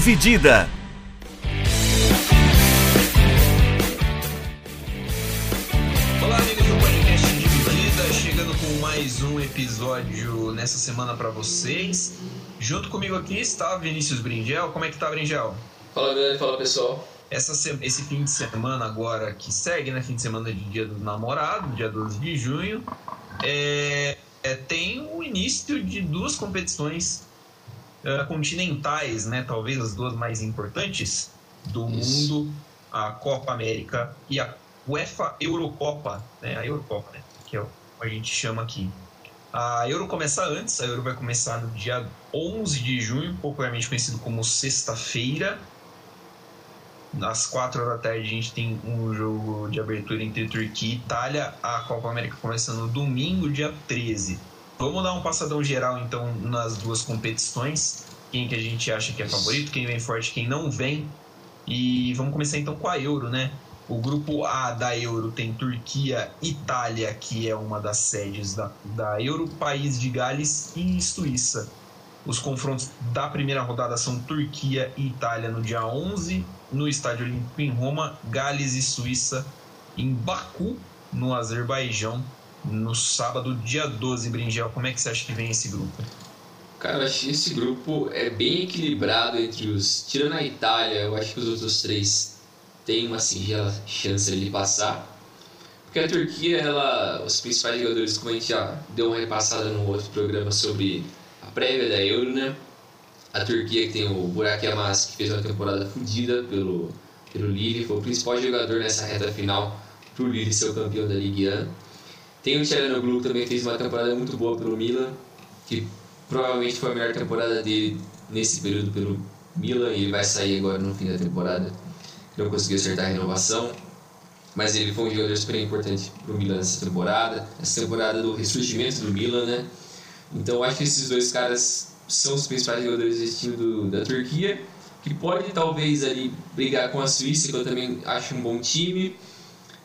Dividida. Olá, amigos do podcast Dividida, chegando com mais um episódio nessa semana para vocês. Junto comigo aqui está Vinícius Bringel. Como é que tá, Bringel? Fala, galera. Fala, pessoal. Essa, esse fim de semana agora que segue, né? Fim de semana de Dia do Namorado, dia 12 de junho, é, é, tem o início de duas competições uh, continentais, né? Talvez as duas mais importantes do Isso. mundo, a Copa América e a UEFA Eurocopa, né? A Eurocopa, né? Que é o que a gente chama aqui. A Euro começa antes, a Euro vai começar no dia 11 de junho, popularmente conhecido como sexta-feira. Às 4 horas da tarde a gente tem um jogo de abertura entre Turquia e Itália. A Copa América começa no domingo, dia 13. Vamos dar um passadão geral então nas duas competições. Quem que a gente acha que é favorito, quem vem forte, quem não vem. E vamos começar então com a Euro, né? O grupo A da Euro tem Turquia, Itália, que é uma das sedes da, da Euro, País de Gales e Suíça. Os confrontos da primeira rodada são Turquia e Itália no dia 11, no Estádio Olímpico em Roma, Gales e Suíça em Baku, no Azerbaijão, no sábado, dia 12, Bringel. Como é que você acha que vem esse grupo? Cara, eu acho que esse grupo é bem equilibrado entre os. Tirando a Itália, eu acho que os outros três tem uma singela chance de passar. Porque a Turquia, ela, os principais jogadores, como a gente já deu uma repassada no outro programa sobre a prévia da Euro, né? A Turquia que tem o Burak Yilmaz, que fez uma temporada fodida pelo, pelo Lille, foi o principal jogador nessa reta final para o Lille ser o campeão da Ligue 1. Tem o Tcheranoglu que também fez uma temporada muito boa pelo Milan, que provavelmente foi a melhor temporada dele nesse período pelo Milan e ele vai sair agora no fim da temporada não conseguiu acertar a renovação. Mas ele foi um jogador super importante para o Milan nessa temporada, essa temporada do ressurgimento do Milan, né? Então acho que esses dois caras são os principais jogadores desse time do, da Turquia, que pode talvez ali brigar com a Suíça, que eu também acho um bom time.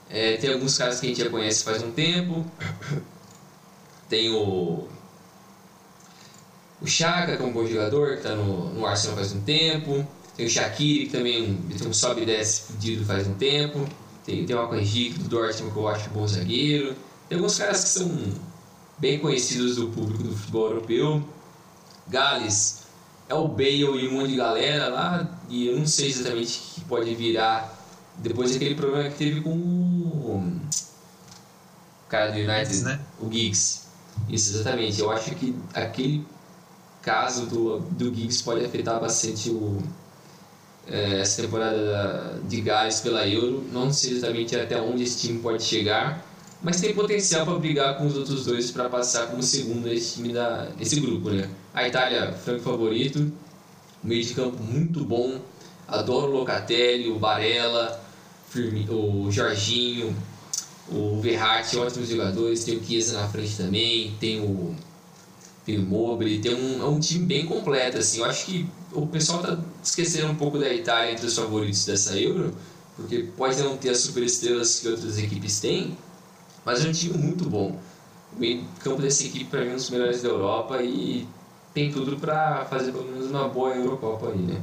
É, tem alguns caras que a gente já conhece faz um tempo. Tem o. O Chaka, que é um bom jogador, que está no, no Arsenal faz um tempo. Tem o Shaqiri, que também tem um sobe e desce fudido faz um tempo. Tem, tem o Henrique do Dortmund, que eu acho bom zagueiro. Tem alguns caras que são bem conhecidos do público do futebol europeu. Gales é o Bale e um monte de galera lá, e eu não sei exatamente o que pode virar depois daquele problema que teve com cara do United, né? o Giggs. Isso, exatamente. Eu acho que aquele caso do, do Giggs pode afetar bastante o, é, essa temporada de Gales pela Euro. Não sei exatamente até onde esse time pode chegar, mas tem potencial para brigar com os outros dois para passar como segundo esse time da, desse grupo. Né? A Itália, franco favorito, meio de campo muito bom. Adoro o Locatelli, o Barella, o Jorginho, o Verratti, ótimos jogadores. Tem o Chiesa na frente também, tem o tem o tem um, é um time bem completo, assim. Eu acho que o pessoal tá esquecendo um pouco da Itália entre os favoritos dessa Euro, porque pode não ter as superestrelas que outras equipes têm, mas é um time muito bom. O meio campo dessa equipe, para mim, é um dos melhores da Europa e tem tudo para fazer pelo menos uma boa Eurocopa aí, né?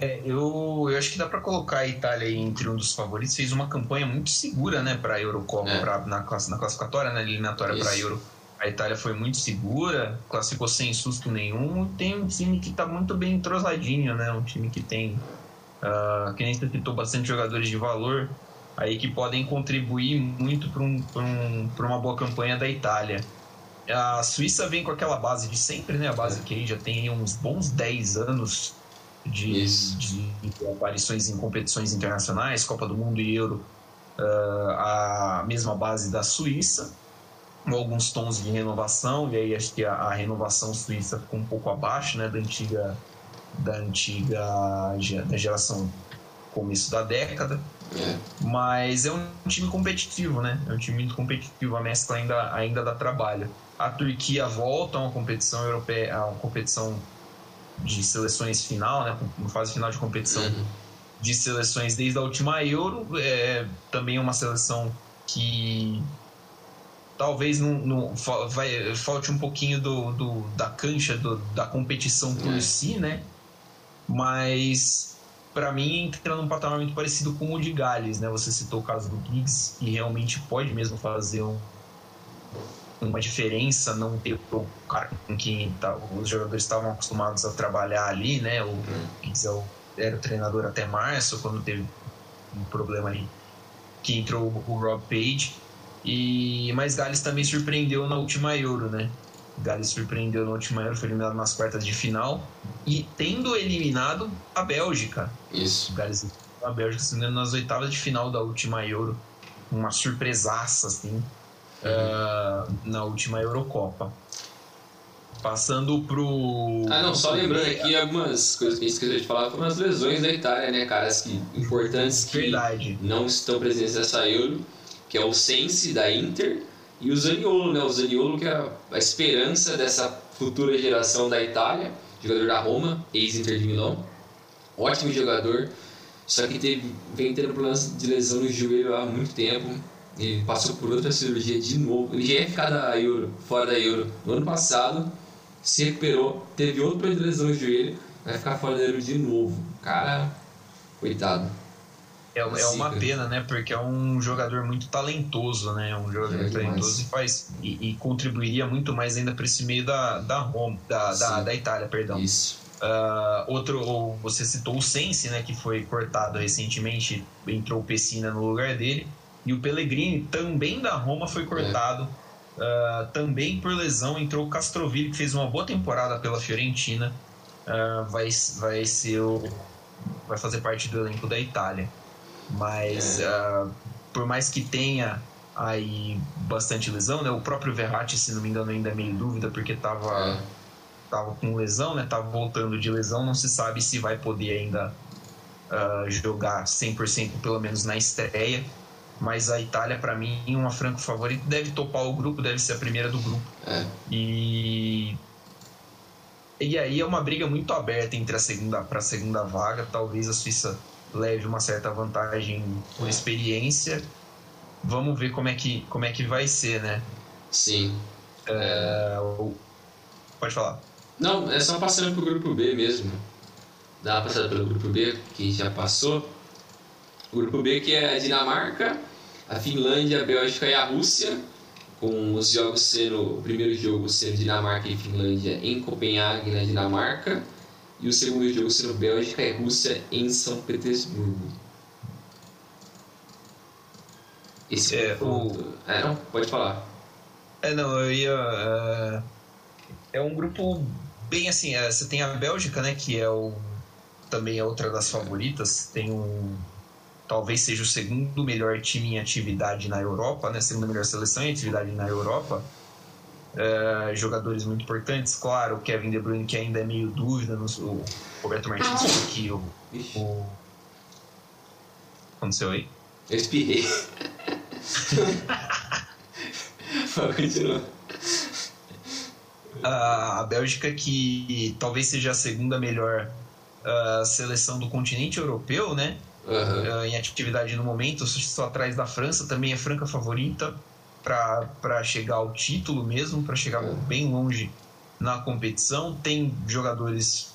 É, eu, eu acho que dá para colocar a Itália entre um dos favoritos. Fez uma campanha muito segura, né, para a Eurocopa, é. Pra, na, class, na classificatória, na eliminatória para a Euro. A Itália foi muito segura, classificou sem susto nenhum. Tem um time que está muito bem entrosadinho, né? Um time que tem, uh, que nem você citou, bastante jogadores de valor aí que podem contribuir muito para um, um, uma boa campanha da Itália. A Suíça vem com aquela base de sempre, né? A base que já tem uns bons 10 anos de, de, aparições em competições internacionais, Copa do Mundo e Euro, uh, a mesma base da Suíça alguns tons de renovação, e aí acho que a, a, renovação suíça ficou um pouco abaixo né, da antiga da antiga da geração começo da década. É. Mas é um time competitivo, né? É um time muito competitivo, a mescla ainda, ainda dá trabalho. A Turquia volta a uma competição europeia, a uma competição de seleções final, né? Uma fase final de competição uhum. de seleções desde a última Euro. É também uma seleção que talvez não, não vai, falte um pouquinho do, do da cancha do, da competição por é. si, né? mas para mim entra num patamar muito parecido com o de Gales, né? Você citou o caso do Giggs e realmente pode mesmo fazer um, uma diferença não ter o cara com quem tá, os jogadores estavam acostumados a trabalhar ali, né? O é era o treinador até março, quando teve um problema ali que entrou o Rob Page. E mas Gales também surpreendeu na última Euro, né? Gales surpreendeu na última Euro, foi eliminado nas quartas de final e tendo eliminado a Bélgica. Isso. Gales a Bélgica se nas oitavas de final da última Euro, uma surpresaça assim. Uh, na última Eurocopa. Passando pro. Ah, não, só lembrando aqui algumas coisas que a gente esqueceu de falar foram as lesões da Itália, né, caras que, importantes que Verdade. não estão presentes nessa Euro, que é o Sense da Inter e o Zaniolo, né? O Zaniolo que é a esperança dessa futura geração da Itália, jogador da Roma, ex-Inter de Milão. Ótimo jogador, só que teve, vem tendo problemas de lesão no joelho há muito tempo. Ele passou por outra cirurgia de novo. Ele já ia ficar da Euro, fora da Euro no ano passado se recuperou, teve outra lesão no joelho, vai ficar fora dele de novo. Cara, coitado. É, é uma pena, né? Porque é um jogador muito talentoso, né? É um jogador é talentoso e faz e, e, contribuiria muito mais ainda para esse meio da da, Roma, da, da, da, Itália, perdão. Isso. Uh, outro, você citou o Sense, né? Que foi cortado recentemente, entrou o Pessina no lugar dele. E o Pellegrini, também da Roma, foi cortado. É Uh, também por lesão entrou o Castrovilli, que fez uma boa temporada pela Fiorentina. Uh, vai, vai ser o, vai fazer parte do elenco da Itália. Mas uh, por mais que tenha aí bastante lesão, né? O próprio Verratti, se não me engano, ainda é meio dúvida porque estava é. tava com lesão, né? Tava voltando de lesão, não se sabe se vai poder ainda jogar 100% pelo menos na estreia mas a Itália, para mim, uma franco favorita, deve topar o grupo, deve ser a primeira do grupo. É. E. E aí é uma briga muito aberta entre a segunda para a segunda vaga. Talvez a Suíça leve uma certa vantagem por experiência. Vamos ver como é que, como é que vai ser, né? Sim. É... Pode falar. Não, é só passando pro grupo B mesmo. Dá uma passada pelo grupo B, que já passou. O grupo B que é a Dinamarca, a Finlândia, a Bélgica e a Rússia, com os jogos sendo o primeiro jogo sendo Dinamarca e Finlândia em Copenhague, na Dinamarca, e o segundo jogo sendo Bélgica e Rússia em São Petersburgo. Esse é, ponto. O... É, não, pode falar. É, não, eu ia. Uh, é um grupo bem assim. Uh, você tem a Bélgica, né, que é o. Também é outra das favoritas. Tem um talvez seja o segundo melhor time em atividade na Europa, né? Segunda melhor seleção em atividade na Europa. É, jogadores muito importantes, claro, o Kevin De Bruyne que ainda é meio dúvida, no, o Roberto Martins aqui, o, o... aconteceu aí? Eu espirrei. A Bélgica que talvez seja a segunda melhor uh, seleção do continente europeu, né? Uhum. em atividade no momento, só atrás da França, também é franca favorita para chegar ao título mesmo, para chegar uhum. bem longe na competição. Tem jogadores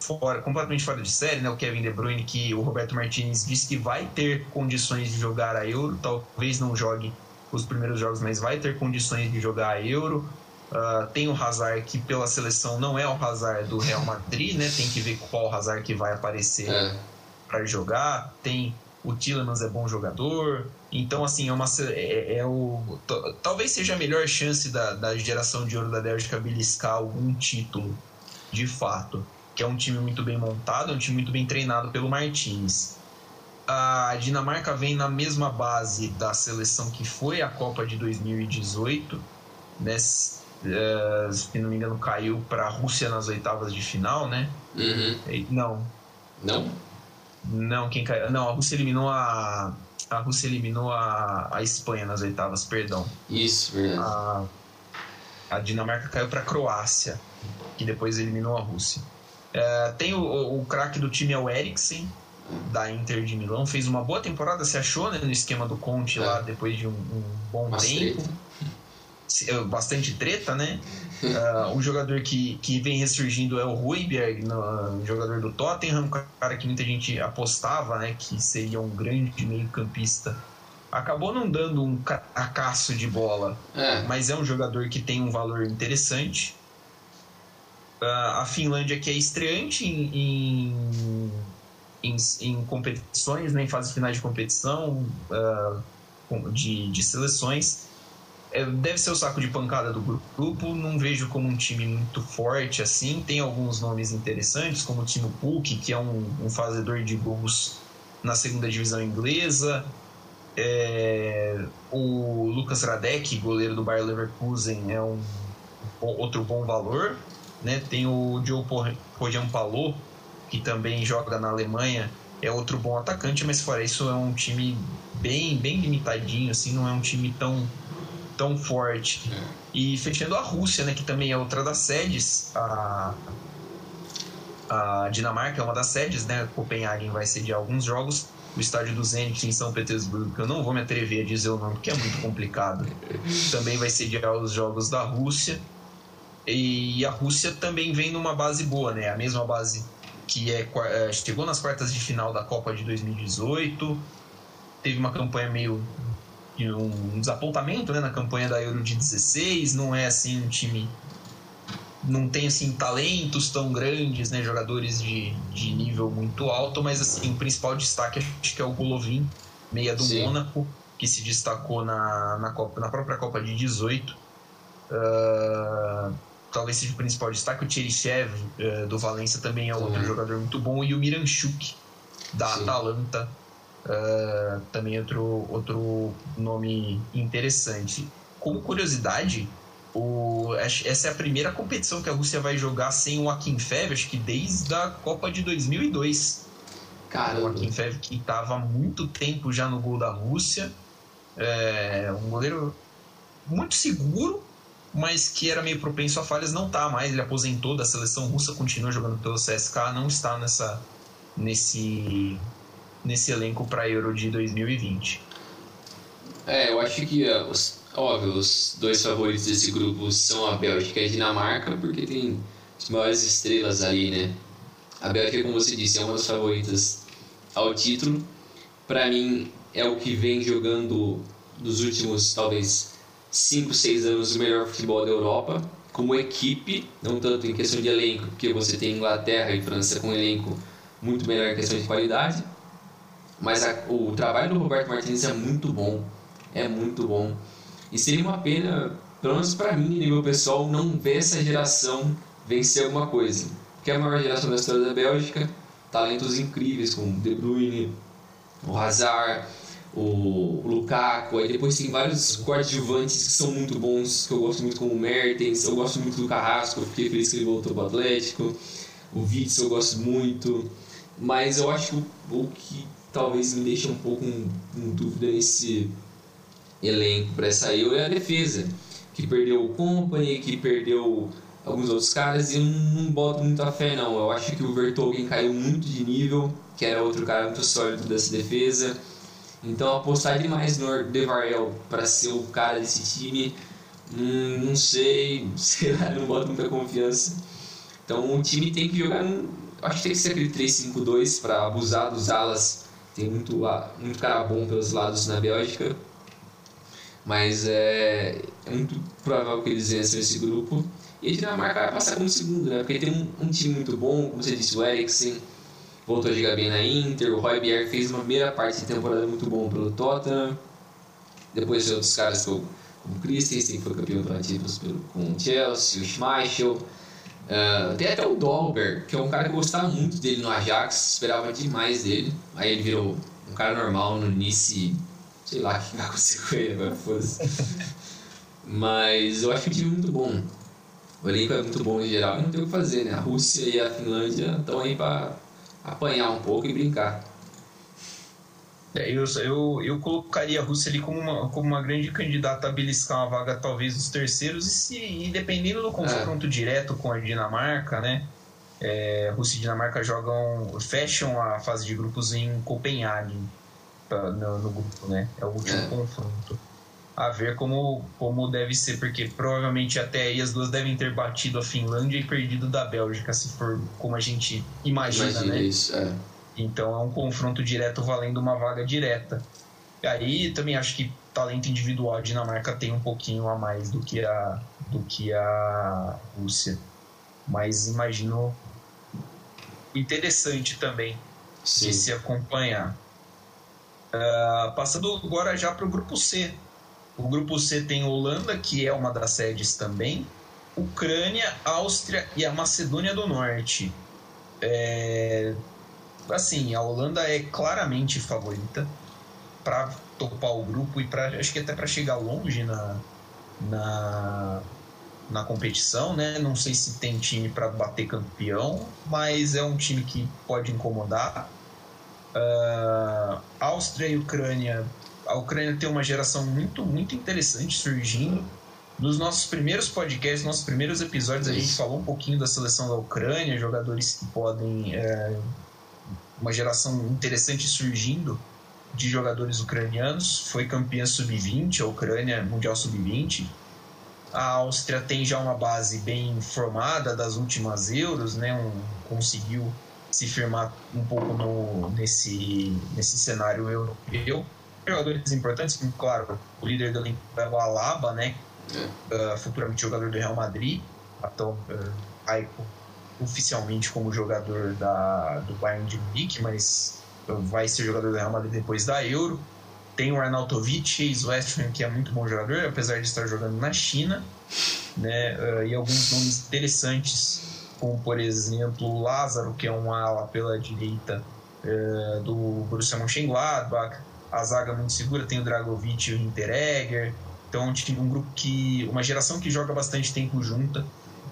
fora, completamente fora de série, né? O Kevin De Bruyne, que o Roberto Martinez disse que vai ter condições de jogar a Euro, talvez não jogue os primeiros jogos, mas vai ter condições de jogar a Euro. Uh, tem o Hazard que pela seleção não é o Hazard do Real Madrid, né? Tem que ver qual Hazard que vai aparecer é para jogar, tem o Tillemans é bom jogador, então assim é uma é, é o talvez seja a melhor chance da, da geração de ouro da Bélgica beliscar algum título, de fato, que é um time muito bem montado, é um time muito bem treinado pelo Martins. A Dinamarca vem na mesma base da seleção que foi a Copa de 2018, né? Uh, se não me engano, caiu para a Rússia nas oitavas de final, né? Uhum. Não. Não? Não, quem caiu. Não, a Rússia eliminou a. A Rússia eliminou a, a Espanha nas oitavas, perdão. Isso, verdade. A, a Dinamarca caiu para a Croácia, que depois eliminou a Rússia. É, tem o, o, o craque do time é o Eriksen, da Inter de Milão. Fez uma boa temporada, se achou né, no esquema do Conte é. lá depois de um, um bom uma tempo. Bastante treta, né? Uh, um jogador que, que vem ressurgindo é o Ruiberg, no, jogador do Tottenham, um cara que muita gente apostava, né? Que seria um grande meio-campista. Acabou não dando um acaso de bola, é. mas é um jogador que tem um valor interessante. Uh, a Finlândia que é estreante em, em, em, competições, né, em fases finais de competição uh, de, de seleções. É, deve ser o saco de pancada do grupo. Não vejo como um time muito forte assim. Tem alguns nomes interessantes, como o Timo Puk, que é um, um fazedor de gols na segunda divisão inglesa. É, o Lucas Radek, goleiro do Bayer Leverkusen, é um outro bom valor. Né? Tem o Joe Palot, que também joga na Alemanha, é outro bom atacante, mas fora isso é um time bem, bem limitadinho, assim, não é um time tão, tão forte. É. E fechando a Rússia, né, que também é outra das sedes, a, a Dinamarca é uma das sedes, né, Copenhagen vai sediar alguns jogos, o estádio do Zenit em São Petersburgo, que eu não vou me atrever a dizer o nome, porque é muito complicado, também vai sediar os jogos da Rússia. E a Rússia também vem numa base boa, né? A mesma base que é, é, chegou nas quartas de final da Copa de 2018, teve uma campanha meio um desapontamento né, na campanha da Euro de 16, não é assim um time não tem assim talentos tão grandes, né, jogadores de, de nível muito alto, mas assim o principal destaque acho que é o Golovin, meia do Sim. Mônaco, que se destacou na, na, Copa, na própria Copa de 18. Uh, ah, talvez seja o principal destaque. O Tcherichev uh, do Valência também é outro jogador muito bom. E o Miranchuk da Sim. Atalanta uh, também outro, outro nome interessante. Como curiosidade, o, essa é a primeira competição que a Rússia vai jogar sem o Akinfev, acho que desde a Copa de 2002. Cara, o Akinfev que estava há muito tempo já no gol da Rússia. É, um goleiro muito seguro, mas que era meio propenso a falhas, não tá mais. Ele aposentou da seleção russa, continua jogando pelo CSK, não está nessa nesse nesse elenco para Euro de 2020. É, eu acho que uh, os, óbvio, os dois favoritos desse grupo são a Bélgica e a Dinamarca, porque tem as maiores estrelas ali, né? A Bélgica, como você disse, é uma das favoritas ao título. Para mim, é o que vem jogando nos últimos, talvez, 5, 6 anos o melhor futebol da Europa, como equipe, não tanto em questão de elenco, porque você tem Inglaterra e França com um elenco muito melhor em questão de qualidade, mas a, o trabalho do Roberto Martins é muito bom, é muito bom. E seria uma pena, pelo menos para mim, nível pessoal, não ver essa geração vencer alguma coisa. Porque é a maior geração da história da Bélgica, talentos incríveis como De Bruyne, o Hazard, o Lukaku, aí depois tem vários coadjuvantes que são muito bons, que eu gosto muito como o Mertens, eu gosto muito do Carrasco, eu fiquei feliz que ele voltou para o Atlético, o Vitz eu gosto muito, mas eu acho que o que talvez me deixa um pouco em, em dúvida nesse elenco para sair é a defesa, que perdeu o Company, que perdeu alguns outros caras e não, não boto muita fé não, eu acho que o Vertogen caiu muito de nível, que era outro cara muito sólido dessa defesa, então apostar demais no Devarel para ser o cara desse time, hum, não sei, sei lá, não boto muita confiança. Então o time tem que jogar, acho que tem que ser aquele 3-5-2 para abusar dos alas. Tem muito, muito cara bom pelos lados na Bélgica. Mas é, é muito provável que eles vençam esse grupo. E a Dinamarca vai passar como segundo, né? Porque tem um, um time muito bom, como você disse, o Eriksen voltou a jogar bem na Inter. O Roy Bier fez uma primeira parte de temporada muito bom pelo Tottenham. Depois tem outros caras como o Christensen, que foi campeão do títulos com o Chelsea, o Schmeichel. Uh, tem até o Dolberg, que é um cara que eu gostava muito dele no Ajax, esperava demais dele. Aí ele virou um cara normal no Nice, sei lá o que vai acontecer com ele agora, foda-se. Mas eu acho que o time é muito bom. O elenco é muito bom em geral e não tem o que fazer, né? A Rússia e a Finlândia estão aí para apanhar um pouco e brincar. É, eu, eu, eu colocaria a Rússia ali como uma, como uma grande candidata a beliscar uma vaga talvez dos terceiros e, se, e dependendo do confronto é. direto com a Dinamarca, né? É, Rússia e Dinamarca jogam, fecham a fase de grupos em Copenhague no, no grupo, né? É o último é. confronto. a ver como, como deve ser, porque provavelmente até aí as duas devem ter batido a Finlândia e perdido da Bélgica, se for como a gente imagina, Imagina né? isso, é. Então é um confronto direto valendo uma vaga direta. E aí também acho que talento individual a Dinamarca tem um pouquinho a mais do que a, do que a Rússia. Mas imagino interessante também Sim. de se acompanhar. Ah, passando agora já para o grupo C. O grupo C tem Holanda, que é uma das sedes também, Ucrânia, Áustria e a Macedônia do Norte. É, assim, a Holanda é claramente favorita para topar o grupo e para acho que até para chegar longe na, na na competição, né? Não sei se tem time para bater campeão, mas é um time que pode incomodar. Uh, Áustria e Ucrânia. A Ucrânia tem uma geração muito, muito interessante surgindo. Nos nossos primeiros podcasts, nossos primeiros episódios, a gente falou um pouquinho da seleção da Ucrânia, jogadores que podem. É, uma geração interessante surgindo de jogadores ucranianos. Foi campeã sub-20, a Ucrânia Mundial Sub-20. A Áustria tem já uma base bem formada das últimas Euros, né? Um, conseguiu se firmar um pouco no, nesse, nesse cenário europeu. Jogadores importantes, como, claro, o líder do Olímpico é o Alaba, né? Uh, futuramente jogador do Real Madrid, então uh, aí, oficialmente como jogador da, do Bayern de Munique, mas vai ser jogador do Real Madrid depois da Euro. Tem o Arnautovic, ex-West Ham, que é muito bom jogador, apesar de estar jogando na China. Né? Uh, e alguns nomes interessantes, como por exemplo o Lázaro, que é um ala pela direita uh, do Borussia Mönchengladbach. A zaga muito segura, tem o Dragovic e o Hinteregger. Então, um grupo que. uma geração que joga bastante tempo junta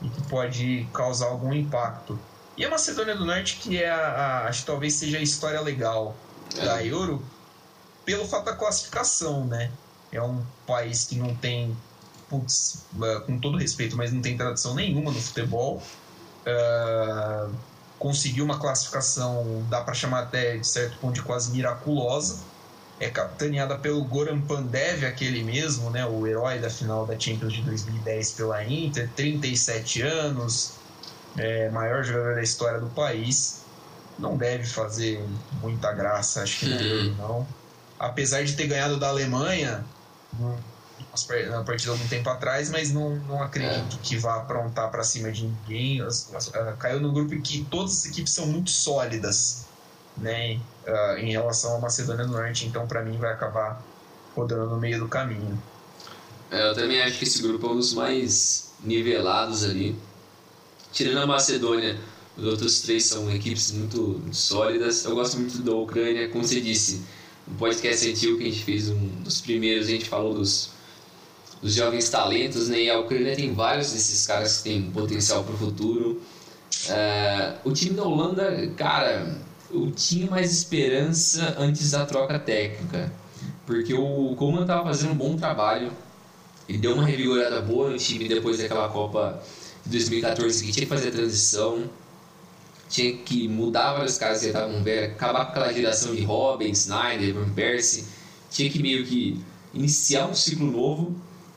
e que pode causar algum impacto. E a Macedônia do Norte, que é a, a acho que talvez seja a história legal é. da Euro, pelo fato da classificação, né? É um país que não tem, putz, com todo respeito, mas não tem tradição nenhuma no futebol. Uh, conseguiu uma classificação, dá para chamar até de certo ponto de quase miraculosa. É capitaneada pelo Goran Pandev, aquele mesmo, né? O herói da final da Champions de 2010 pela Inter, 37 anos, é, maior jogador da história do país. Não deve fazer muita graça, acho que não. não apesar de ter ganhado da Alemanha na partida algum tempo atrás, mas não, não acredito que vá aprontar para cima de ninguém. Uh, caiu no grupo em que todas as equipes são muito sólidas, né, uh, em relação à Macedônia do Norte, então para mim vai acabar rodando no meio do caminho. É, eu também acho que esse grupo é um dos mais nivelados ali. Tirando a Macedônia, os outros três são equipes muito, sólidas. Eu gosto muito da Ucrânia, como você disse no podcast antigo que a gente fez, um dos primeiros, a gente falou dos, dos jovens talentos, né? E a Ucrânia tem vários desses caras que têm potencial para o futuro. Uh, o time da Holanda, cara, eu tinha mais esperança antes da troca técnica, porque o Coman estava fazendo um bom trabalho, ele deu uma revigorada boa no time depois daquela Copa de 2014 que tinha que fazer a transição tinha que mudar vários caras que estavam velhos, acabar com aquela geração de Robin, Snyder, Van Persie, tinha que meio que iniciar um ciclo novo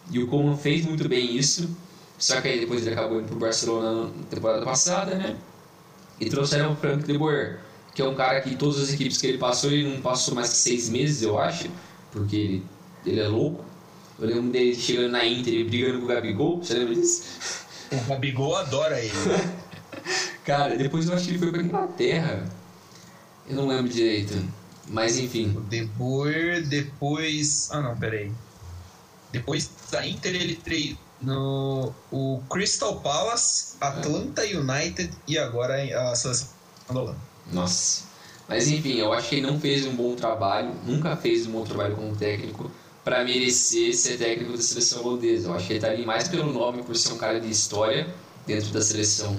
e o Coman fez muito bem isso, só que aí depois ele acabou indo pro Barcelona na temporada passada, né? E trouxeram o Frank de Boer, que é um cara que todas as equipes que ele passou, ele não passou mais que seis meses, eu acho, porque ele, ele é louco. Eu lembro dele chegando na Inter e brigando com o Gabigol, você lembra disso? O Gabigol adora ele. Cara, depois eu acho que ele foi pra Inglaterra. Eu não lembro direito. Mas enfim. O De Boer, depois. Ah não, peraí. Depois da Inter ele treinou no o Crystal Palace, Atlanta é. United e agora a seleção da Holanda. Nossa. Mas enfim, eu acho que ele não fez um bom trabalho, nunca fez um bom trabalho como técnico para merecer ser técnico da seleção holandesa. Eu acho que ele tá ali mais pelo nome, por ser um cara de história dentro da seleção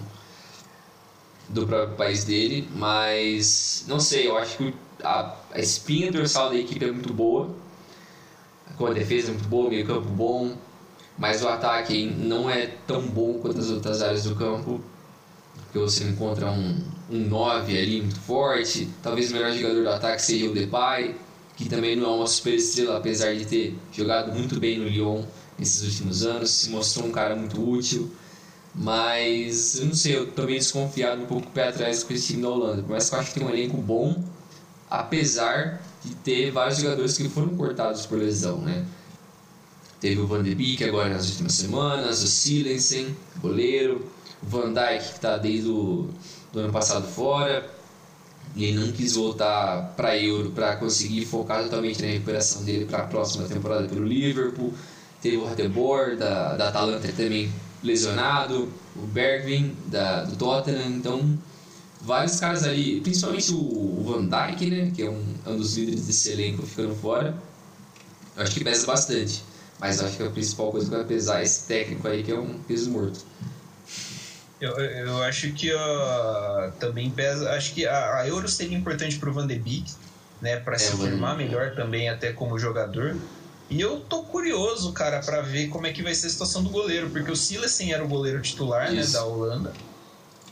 do próprio país dele, mas não sei, eu acho que a, a espinha dorsal da equipe é muito boa, com a defesa é muito boa, meio campo bom, mas o ataque não é tão bom quanto as outras áreas do campo, porque você encontra um, um 9 ali muito forte, talvez o melhor jogador do ataque seja o Depay, que também não é uma super estrela, apesar de ter jogado muito bem no Lyon nesses últimos anos, se mostrou um cara muito útil. Mas eu não sei, eu tô meio desconfiado, um pouco pé atrás com esse time da Holanda. Mas eu acho que tem um elenco bom, apesar de ter vários jogadores que foram cortados por lesão, né? Teve o Van de Beek agora nas últimas semanas, o Silensen, goleiro, Van Dijk que está desde o do ano passado fora, e ele não quis voltar para Euro para conseguir focar totalmente na recuperação dele para a próxima temporada pelo Liverpool. Teve o Hatebor da, da Atalanta também lesionado, o Bergvin da, do Tottenham, então vários caras ali, principalmente o, o Van Dijk, né, que é um, é um dos líderes desse elenco ficando fora, eu acho que pesa bastante. Mas acho que a principal coisa que vai pesar é esse técnico aí, que é um peso morto. Eu, eu acho que uh, também pesa. Acho que a, a Euro seria importante para o Van de Beek, né, para é, se firmar melhor também, até como jogador. E eu tô curioso, cara, para ver como é que vai ser a situação do goleiro, porque o Silesen era o goleiro titular, né, da Holanda.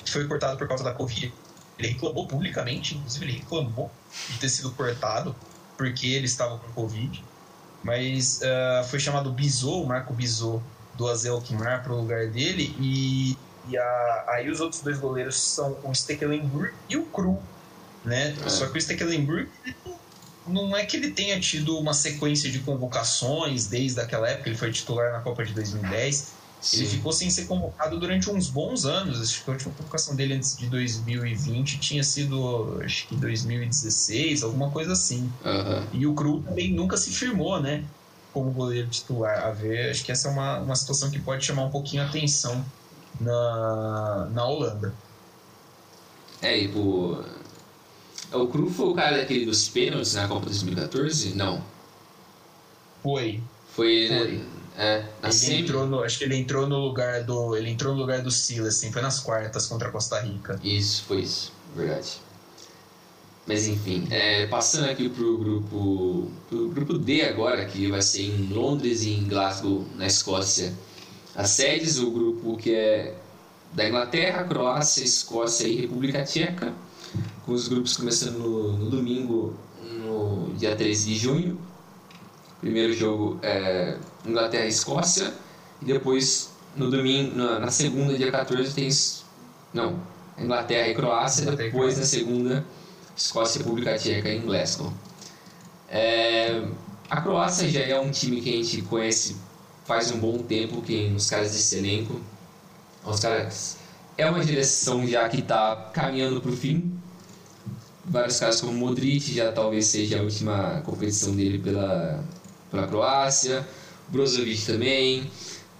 Foi cortado por causa da Covid. Ele reclamou publicamente, inclusive ele reclamou de ter sido cortado porque ele estava com Covid. Mas uh, foi chamado Bizot, o Marco Bizot, do Azel Kimar para o lugar dele. E, e a, aí os outros dois goleiros são o Stekelenburg e o Cru. Né? É. Só que o Stekelenburg não é que ele tenha tido uma sequência de convocações desde aquela época, ele foi titular na Copa de 2010. Sim. Ele ficou sem ser convocado durante uns bons anos. Acho que a última convocação dele antes de 2020 tinha sido, acho que 2016, alguma coisa assim. Uhum. E o Cru também nunca se firmou, né? Como goleiro titular. A ver, acho que essa é uma, uma situação que pode chamar um pouquinho a atenção na, na Holanda. É, e o. O Cru foi o cara daquele dos pênaltis na Copa 2014? Não. Foi. Foi, né? É, ele entrou no, acho que ele entrou no lugar do. Ele entrou no lugar do Silas, assim, foi nas quartas contra a Costa Rica. Isso, foi isso, verdade. Mas enfim, é, passando aqui pro grupo. pro grupo D agora, que vai ser em Londres e em Glasgow, na Escócia. As sedes, o grupo que é da Inglaterra, Croácia, Escócia e República Tcheca, com os grupos começando no, no domingo, no dia 13 de junho. Primeiro jogo é Inglaterra e Escócia. E depois, no domingo, na, na segunda, dia 14, tem. Não, Inglaterra e Croácia. Inglaterra depois, na segunda, Escócia e República Tcheca em Glasgow. É, a Croácia já é um time que a gente conhece faz um bom tempo, que os caras desse elenco. Os caras. É uma direção já que está caminhando para o fim. Vários caras como Modric já talvez seja a última competição dele pela pela Croácia, Brozovic também,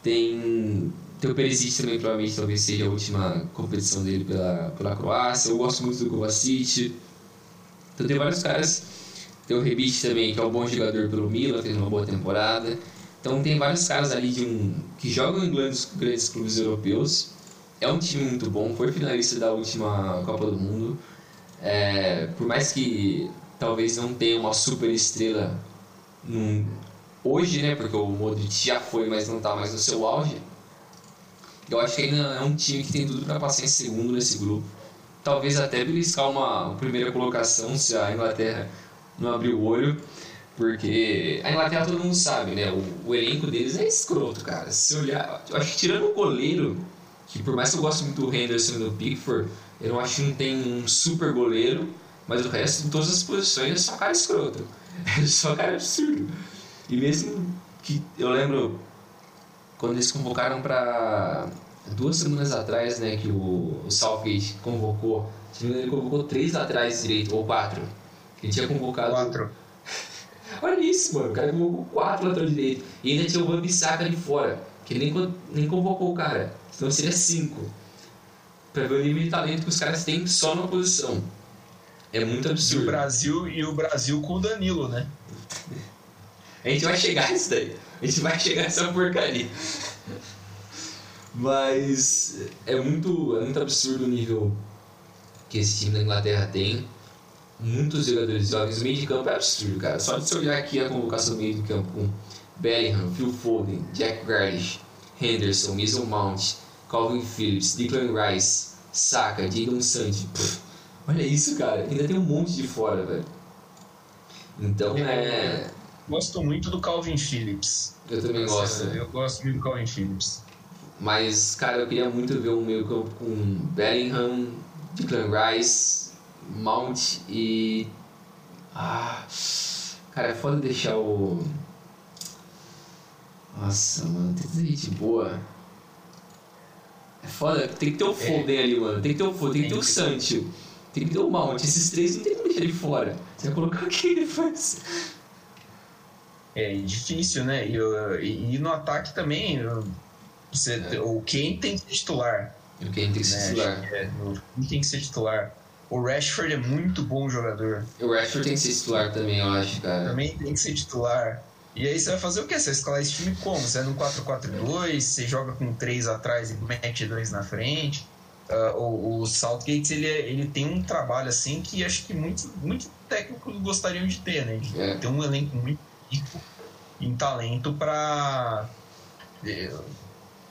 tem, tem o Perisic também, provavelmente talvez seja a última competição dele pela, pela Croácia, eu gosto muito do Kovacic, então tem vários caras, tem o Rebic também, que é um bom jogador pelo Milan, fez uma boa temporada, então tem vários caras ali de um, que jogam em grandes, grandes clubes europeus, é um time muito bom, foi finalista da última Copa do Mundo, é, por mais que talvez não tenha uma super estrela num, hoje, né? Porque o Modric já foi, mas não está mais no seu auge. Eu acho que ainda é um time que tem tudo para passar em segundo nesse grupo. Talvez até beliscar uma, primeira colocação se a Inglaterra não abrir o olho. Porque a Inglaterra todo mundo sabe, né? O, o, elenco deles é escroto, cara. Se olhar, eu acho que tirando o goleiro, que por mais que eu goste muito do Henderson e do Pickford, eu não acho que não tem um super goleiro, mas o resto, em todas as posições, é só cara escroto. É só cara absurdo. E mesmo que eu lembro quando eles convocaram para duas semanas atrás, né, que o, o Southgate convocou, ele convocou três laterais direito, ou quatro. Ele tinha convocado. Quatro. Olha isso, mano. O cara convocou quatro laterais direito. E ainda tinha o Van Bissaka de fora, que ele nem, nem convocou o cara. Então seria cinco. Pra ver o nível de talento que os caras têm só na posição. É muito absurdo. E o Brasil, e o Brasil com o Danilo, né? A gente vai chegar nisso daí. A gente vai chegar nessa porcaria. Mas é muito, é muito absurdo o nível que esse time da Inglaterra tem. Muitos jogadores jovens. O meio de campo é absurdo, cara. Só de você olhar aqui a convocação do meio de campo com Bellingham, Phil Foden, Jack Grealish, Henderson, Mason Mount, Calvin Phillips, Declan Rice, Saka, Jadon Sancho. Olha isso, cara. Ainda tem um monte de fora, velho. Então é. Gosto muito do Calvin Phillips. Eu também gosto. Eu gosto muito do Calvin Phillips. Mas, cara, eu queria muito ver um meio campo com Bellingham, Declan Rice, Mount e. Ah. Cara, é foda deixar o. Nossa, mano, tem tanta gente boa. É foda, tem que ter o Foden é. ali, mano. Tem que ter o Foden, tem que ter o Sancho. Tem que ter o Mount. Esses três não tem como deixar ele fora. Você vai colocar quem depois? É difícil, né? E, e, e no ataque também, você, é. o Kane tem que ser titular. O Kane tem que ser né? titular. É, o tem que ser titular. O Rashford é muito bom jogador. O Rashford tem que ser titular também, eu acho, cara. Também tem que ser titular. E aí você vai fazer o quê? Você vai escalar esse time como? Você é no 4-4-2, você joga com três atrás e mete dois na frente. Uh, o, o Southgate ele, é, ele tem um trabalho assim que acho que muitos muito técnicos gostariam de ter, né? De é. ter um elenco muito rico em talento para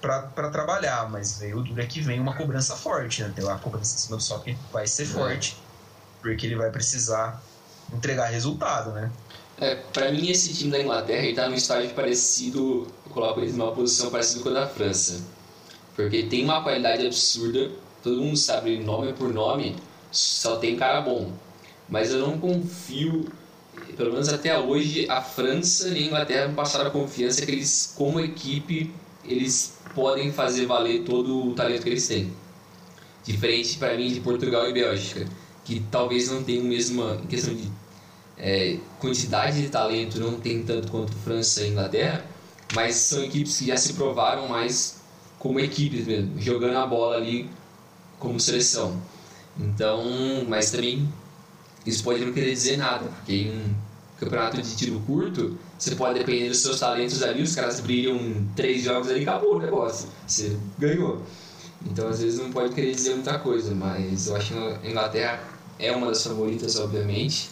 para trabalhar, mas veio o duro é que vem uma cobrança forte, né? Tem a cobrança em cima do Southgate vai ser é. forte, porque ele vai precisar entregar resultado, né? É, pra mim, esse time da Inglaterra está num estágio parecido, eu coloco eles numa posição parecida com a da França. Porque tem uma qualidade absurda, todo mundo sabe nome por nome, só tem cara bom. Mas eu não confio, pelo menos até hoje, a França e a Inglaterra não passaram a confiança que eles, como equipe, eles podem fazer valer todo o talento que eles têm. Diferente para mim de Portugal e Bélgica, que talvez não tenham mesma em questão de é, quantidade de talento não tem tanto quanto França e Inglaterra, mas são equipes que já se provaram mais como equipes mesmo, jogando a bola ali como seleção. Então, mas também isso pode não querer dizer nada, porque em um campeonato de tiro curto, você pode depender dos seus talentos ali, os caras brilham três jogos ali, acabou o negócio, você ganhou. Então, às vezes não pode querer dizer muita coisa, mas eu acho que a Inglaterra é uma das favoritas, obviamente.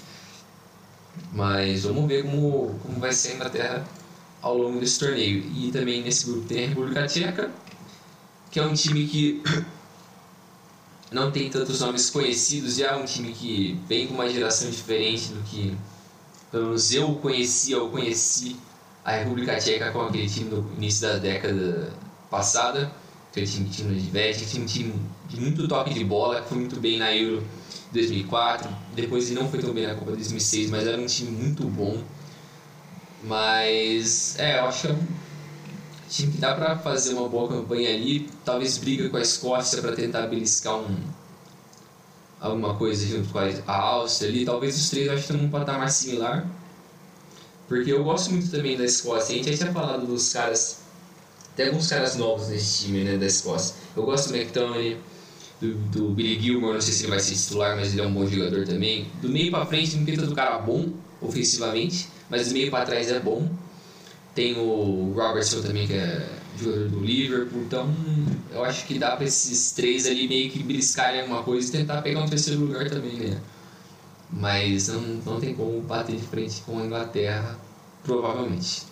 Mas vamos ver como, como vai ser a Inglaterra ao longo desse torneio. E também nesse grupo tem a República Tcheca, que é um time que não tem tantos nomes conhecidos, já é um time que vem com uma geração diferente do que pelo menos eu conhecia ou conheci a República Tcheca com aquele time no início da década passada, aquele time que tinha Nedved, tinha um time de muito toque de bola, que foi muito bem na Euro 2004, depois ele não foi tão bem na Copa 2006, mas era um time muito bom. Mas, é, eu acho que é time que dá pra fazer uma boa campanha ali, talvez briga com a Escócia para tentar beliscar um, alguma coisa junto com a Áustria ali, talvez os três eu acho que estão num patamar similar. Porque eu gosto muito também da Escócia, a gente já tinha falado dos caras, tem alguns caras novos nesse time, né, da Escócia. Eu gosto do McTominay, do, do Billy Gilmore, não sei se ele vai ser titular, mas ele é um bom jogador também. Do meio para frente não tem tanto cara bom ofensivamente, mas do meio para trás é bom. Tem o Robertson também, que é jogador do Liverpool, então eu acho que dá para esses três ali meio que beliscarem alguma coisa e tentar pegar um terceiro lugar também, né? Mas não, não tem como bater de frente com a Inglaterra, provavelmente.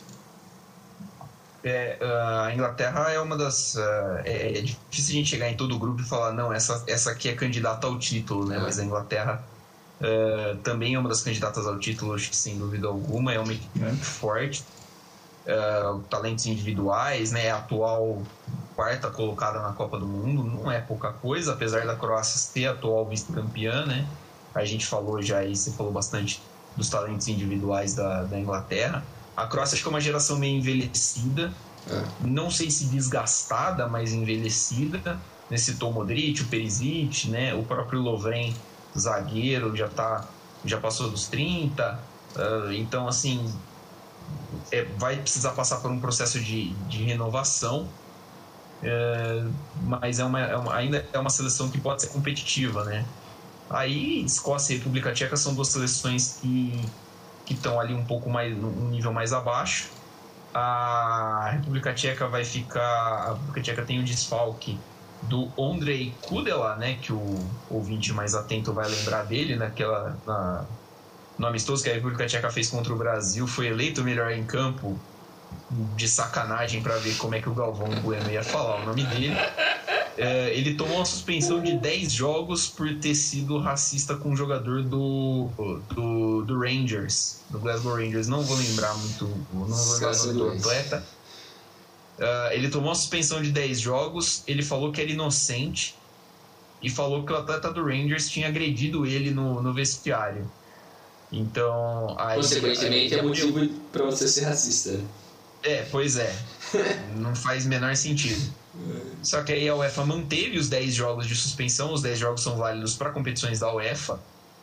É, a Inglaterra é uma das. Uh, é, é, difícil a gente chegar em todo o grupo e falar, não, essa, essa aqui é candidata ao título, né? É. Mas a Inglaterra uh, também é uma das candidatas ao título, acho que sem dúvida alguma. É uma equipe muito forte. Uh, talentos individuais, né? A atual quarta colocada na Copa do Mundo, não é pouca coisa, apesar da Croácia ser atual vice-campeã, né? A gente falou já aí, você falou bastante dos talentos individuais da, da Inglaterra. A Croácia acho que é uma geração meio envelhecida, é. não sei se desgastada, mas envelhecida. Né? Citou o Modric, o Perisic, né? o próprio Lovren, zagueiro, já, tá, já passou dos 30. Uh, ah, então, assim, é, vai precisar passar por um processo de, de renovação. É, mas é uma, é uma, ainda é uma seleção que pode ser competitiva, né? Aí Escócia e República Tcheca são duas seleções que que estão ali um pouco mais um nível mais abaixo. A República Tcheca vai ficar, a República Tcheca tem o um desfalque do Ondrej Kudela, né, que o ouvinte mais atento vai lembrar dele naquela na, no amistoso que a República Tcheca fez contra o Brasil, foi eleito melhor em campo de sacanagem para ver como é que o Galvão Bueno ia falar o nome dele. é, ele tomou uma suspensão de 10 jogos por ter sido racista com um jogador do, do, do Rangers, do Glasgow Rangers. Não vou lembrar muito, não vou lembrar o nome do atleta. Uh, ele tomou uma suspensão de 10 jogos, ele falou que era inocente e falou que o atleta do Rangers tinha agredido ele no, no vestiário. Então, aí, Consequentemente, é motivo para você ser racista. É, pois é. Não faz menor sentido. Só que aí a UEFA manteve os 10 jogos de suspensão, os 10 jogos são válidos para competições da UEFA,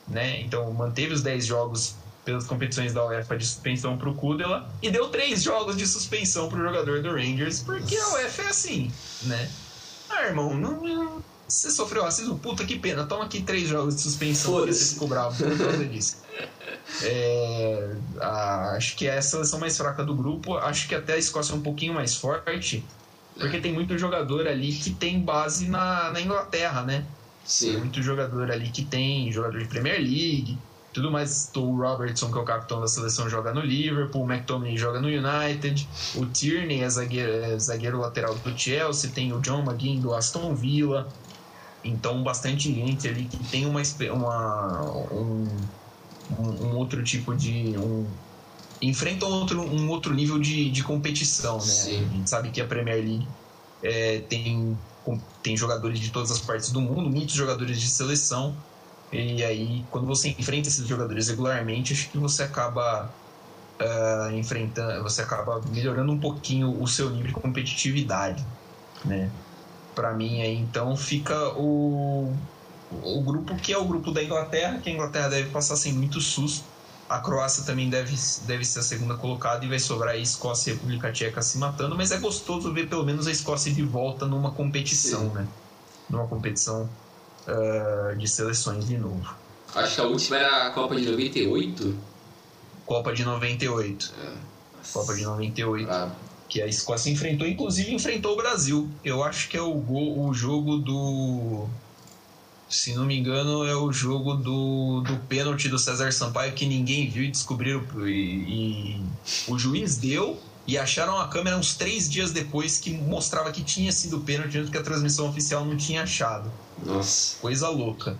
né? Então manteve os 10 jogos pelas competições da UEFA de suspensão para o Kudela e deu 3 jogos de suspensão para o jogador do Rangers, porque a UEFA é assim, né? Ah, irmão, não, você sofreu racismo? Puta que pena, toma aqui 3 jogos de suspensão porque você ficou bravo por causa disso. É, a, acho que é a seleção mais fraca do grupo. Acho que até a Escócia é um pouquinho mais forte, porque tem muito jogador ali que tem base na, na Inglaterra, né? Sim. Tem muito jogador ali que tem jogador de Premier League, tudo mais. O Robertson, que é o capitão da seleção, joga no Liverpool, o McTominay joga no United, o Tierney é zagueiro, é zagueiro lateral do Chelsea, tem o John McGinn do Aston Villa. Então, bastante gente ali que tem uma, uma um, um, outro tipo de. Um, enfrenta um outro, um outro nível de, de competição, né? Sim. A gente sabe que a Premier League é, tem, tem jogadores de todas as partes do mundo, muitos jogadores de seleção. E aí, quando você enfrenta esses jogadores regularmente, acho que você acaba uh, enfrentando, você acaba melhorando um pouquinho o seu nível de competitividade, né? Para mim, aí, então fica o o grupo que é o grupo da Inglaterra, que a Inglaterra deve passar sem muito susto. A Croácia também deve, deve ser a segunda colocada e vai sobrar a Escócia e a República Tcheca se matando, mas é gostoso ver pelo menos a Escócia de volta numa competição, Sim. né? Numa competição uh, de seleções de novo. Acho que a última era a Copa de 98. Copa de 98. É. Copa de 98. Ah. Que a Escócia enfrentou, inclusive enfrentou o Brasil. Eu acho que é o, gol, o jogo do se não me engano, é o jogo do, do pênalti do César Sampaio que ninguém viu e descobriram. E, e o juiz deu e acharam a câmera uns três dias depois que mostrava que tinha sido pênalti, que a transmissão oficial não tinha achado. Nossa. Coisa louca.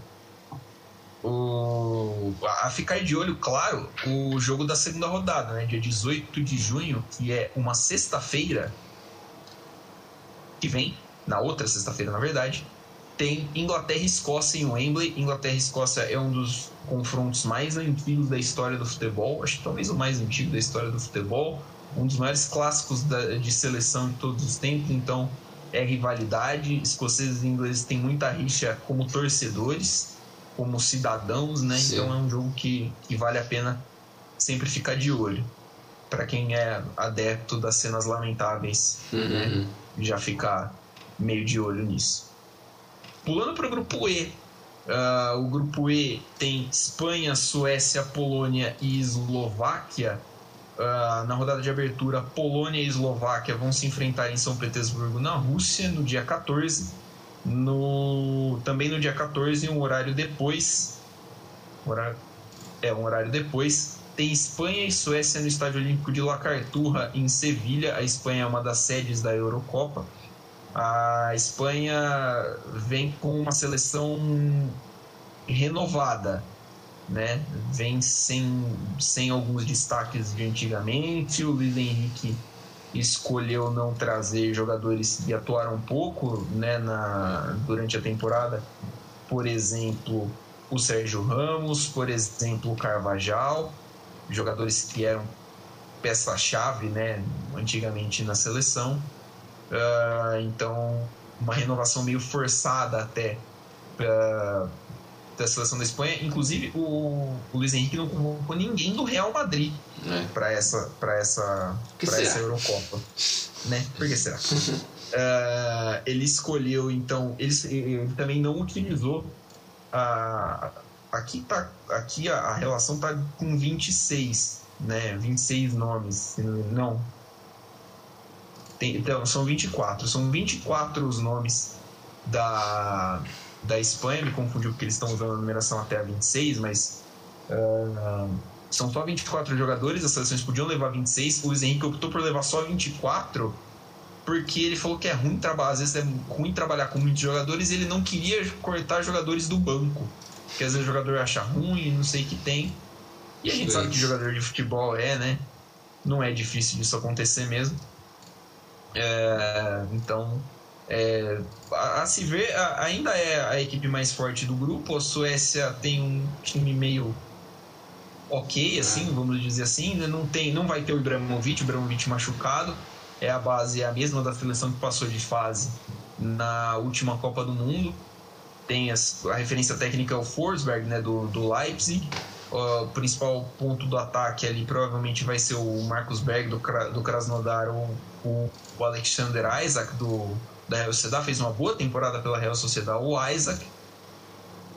O, a ficar de olho, claro, o jogo da segunda rodada, né? Dia 18 de junho, que é uma sexta-feira que vem, na outra sexta-feira, na verdade, tem Inglaterra e Escócia em Wembley. Inglaterra e Escócia é um dos confrontos mais antigos da história do futebol, acho que talvez o mais antigo da história do futebol, um dos maiores clássicos da, de seleção de todos os tempos, então é rivalidade. Escoceses e ingleses têm muita rixa como torcedores, como cidadãos, né? Sim. Então é um jogo que, que vale a pena sempre ficar de olho. Para quem é adepto das cenas lamentáveis, uhum. né? já ficar meio de olho nisso. Pulando para o grupo E. Uh, o grupo E tem Espanha, Suécia, Polônia e Eslováquia. Uh, na rodada de abertura, Polônia e Eslováquia vão se enfrentar em São Petersburgo, na Rússia, no dia 14. No, também no dia 14, um horário depois. Horário, é, um horário depois. Tem Espanha e Suécia no Estádio Olímpico de La Carturra, em Sevilha. A Espanha é uma das sedes da Eurocopa. A Espanha vem com uma seleção renovada, né? Vem sem, sem alguns destaques de antigamente. O Luiz Henrique escolheu não trazer jogadores que atuaram pouco né, na, durante a temporada. Por exemplo, o Sérgio Ramos, por exemplo, o Carvajal, jogadores que eram peça-chave né, antigamente na seleção. Uh, então, uma renovação meio forçada até uh, da seleção da Espanha. Inclusive, o, o Luiz Henrique não convocou ninguém do Real Madrid é. para essa, pra essa, pra essa Eurocopa. Né? Por que será? uh, ele escolheu, então, ele, ele também não utilizou a. Aqui, tá, aqui a, a relação tá com 26, né? 26 nomes. Não, tem, então, são 24. São 24 os nomes da, da Espanha. Me confundiu porque eles estão usando a numeração até a 26, mas. Uh, são só 24 jogadores, as seleções podiam levar 26. O Luiz Henrique optou por levar só 24 porque ele falou que é ruim trabalhar, às vezes é ruim trabalhar com muitos jogadores, e ele não queria cortar jogadores do banco, porque às vezes o jogador acha ruim, não sei o que tem. E a gente sabe que jogador de futebol é, né? Não é difícil disso acontecer mesmo. É, então, é, a, a, se ver, a, ainda é a equipe mais forte do grupo. A Suécia tem um time meio ok, assim, vamos dizer assim. Não, tem, não vai ter o Ibrahimovic, o Ibrahimovic machucado é a base é a mesma da seleção que passou de fase na última Copa do Mundo. Tem as, a referência técnica é o Forsberg, né, do, do Leipzig. O principal ponto do ataque ali provavelmente vai ser o Marcos Berg do, do Krasnodar ou o, o Alexander Isaac do, da Real Sociedade. Fez uma boa temporada pela Real Sociedade, o Isaac.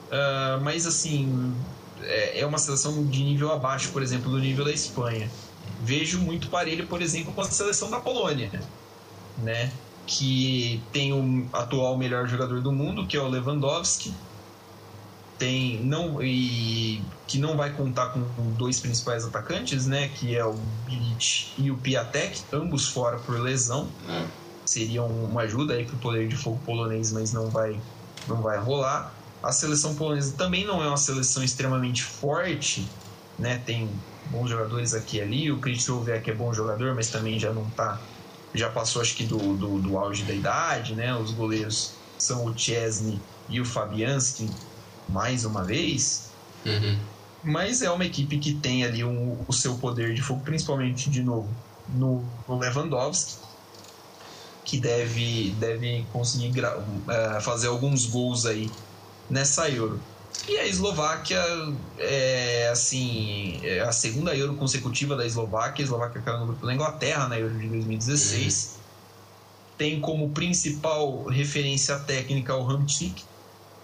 Uh, mas assim, é, é uma seleção de nível abaixo, por exemplo, do nível da Espanha vejo muito parelho, por exemplo, com a seleção da Polônia, né? Que tem o atual melhor jogador do mundo, que é o Lewandowski, tem não e que não vai contar com dois principais atacantes, né? Que é o Bilic e o Piatek, ambos fora por lesão. É. Seria uma ajuda aí para o poder de fogo polonês, mas não vai não vai rolar. A seleção polonesa também não é uma seleção extremamente forte, né? Tem bons jogadores aqui e ali. O que é bom jogador, mas também já não tá. Já passou, acho que, do, do, do auge da idade, né? Os goleiros são o Chesney e o Fabianski, mais uma vez. Uhum. Mas é uma equipe que tem ali um, o seu poder de fogo, principalmente, de novo, no, no Lewandowski, que deve, deve conseguir uh, fazer alguns gols aí nessa Euro. E a Eslováquia é assim, é a segunda Euro consecutiva da Eslováquia. A Eslováquia caiu no grupo da Inglaterra na Euro de 2016. Uhum. Tem como principal referência técnica o Hamsik,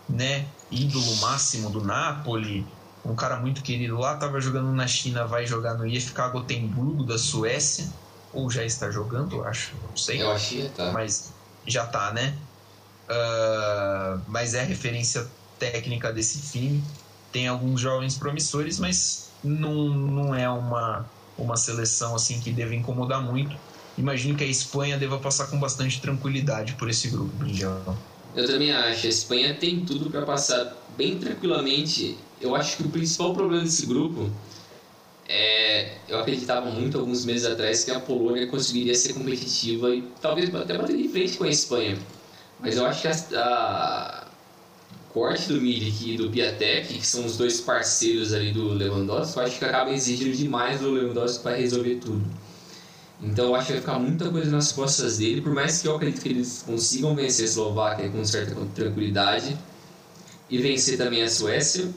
né? Ídolo máximo do Napoli, um cara muito querido lá, estava jogando na China, vai jogar no IFK Gotemburgo da Suécia, ou já está jogando, acho, não sei. Eu acho que tá. Mas já tá, né? Uh, mas é referência técnica desse time. Tem alguns jovens promissores, mas não, não é uma, uma seleção assim que deve incomodar muito. Imagino que a Espanha deva passar com bastante tranquilidade por esse grupo, Brinjão. Eu também acho. A Espanha tem tudo para passar bem tranquilamente. Eu acho que o principal problema desse grupo é. Eu acreditava muito alguns meses atrás que a Polônia conseguiria ser competitiva e talvez até bater de frente com a Espanha. Mas eu acho que a, a corte do Milik e do Piatek, que são os dois parceiros ali do Lewandowski, eu acho que acaba exigindo demais do Lewandowski para resolver tudo. Então eu acho que vai ficar muita coisa nas costas dele, por mais que eu acredito que eles consigam vencer a Eslováquia com certa tranquilidade e vencer também a Suécia,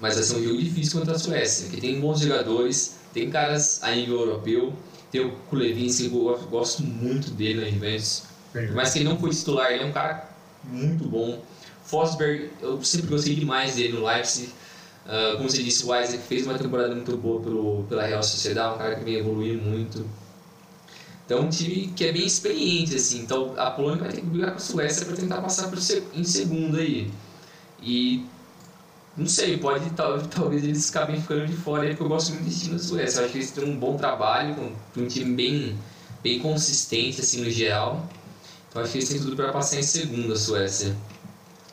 mas vai ser um jogo difícil contra a Suécia, que tem bons jogadores, tem caras a nível europeu, tem o Kulevinski, eu gosto muito dele na Juventus, mas que ele não foi titular, ele é um cara muito bom. Fosberg, eu sempre gostei demais dele no Leipzig. Uh, como você disse, o Isaac fez uma temporada muito boa pelo, pela Real Sociedade, um cara que vem evoluir muito. Então, um time que é bem experiente, assim. Então, a Polônia vai ter que brigar com a Suécia para tentar passar por, em segundo aí. E, não sei, pode talvez, talvez eles acabem ficando de fora, porque eu gosto muito desse time da Suécia. Eu acho que eles têm um bom trabalho, um time bem, bem consistente, assim, no geral. Então, acho que eles têm tudo para passar em segundo a Suécia.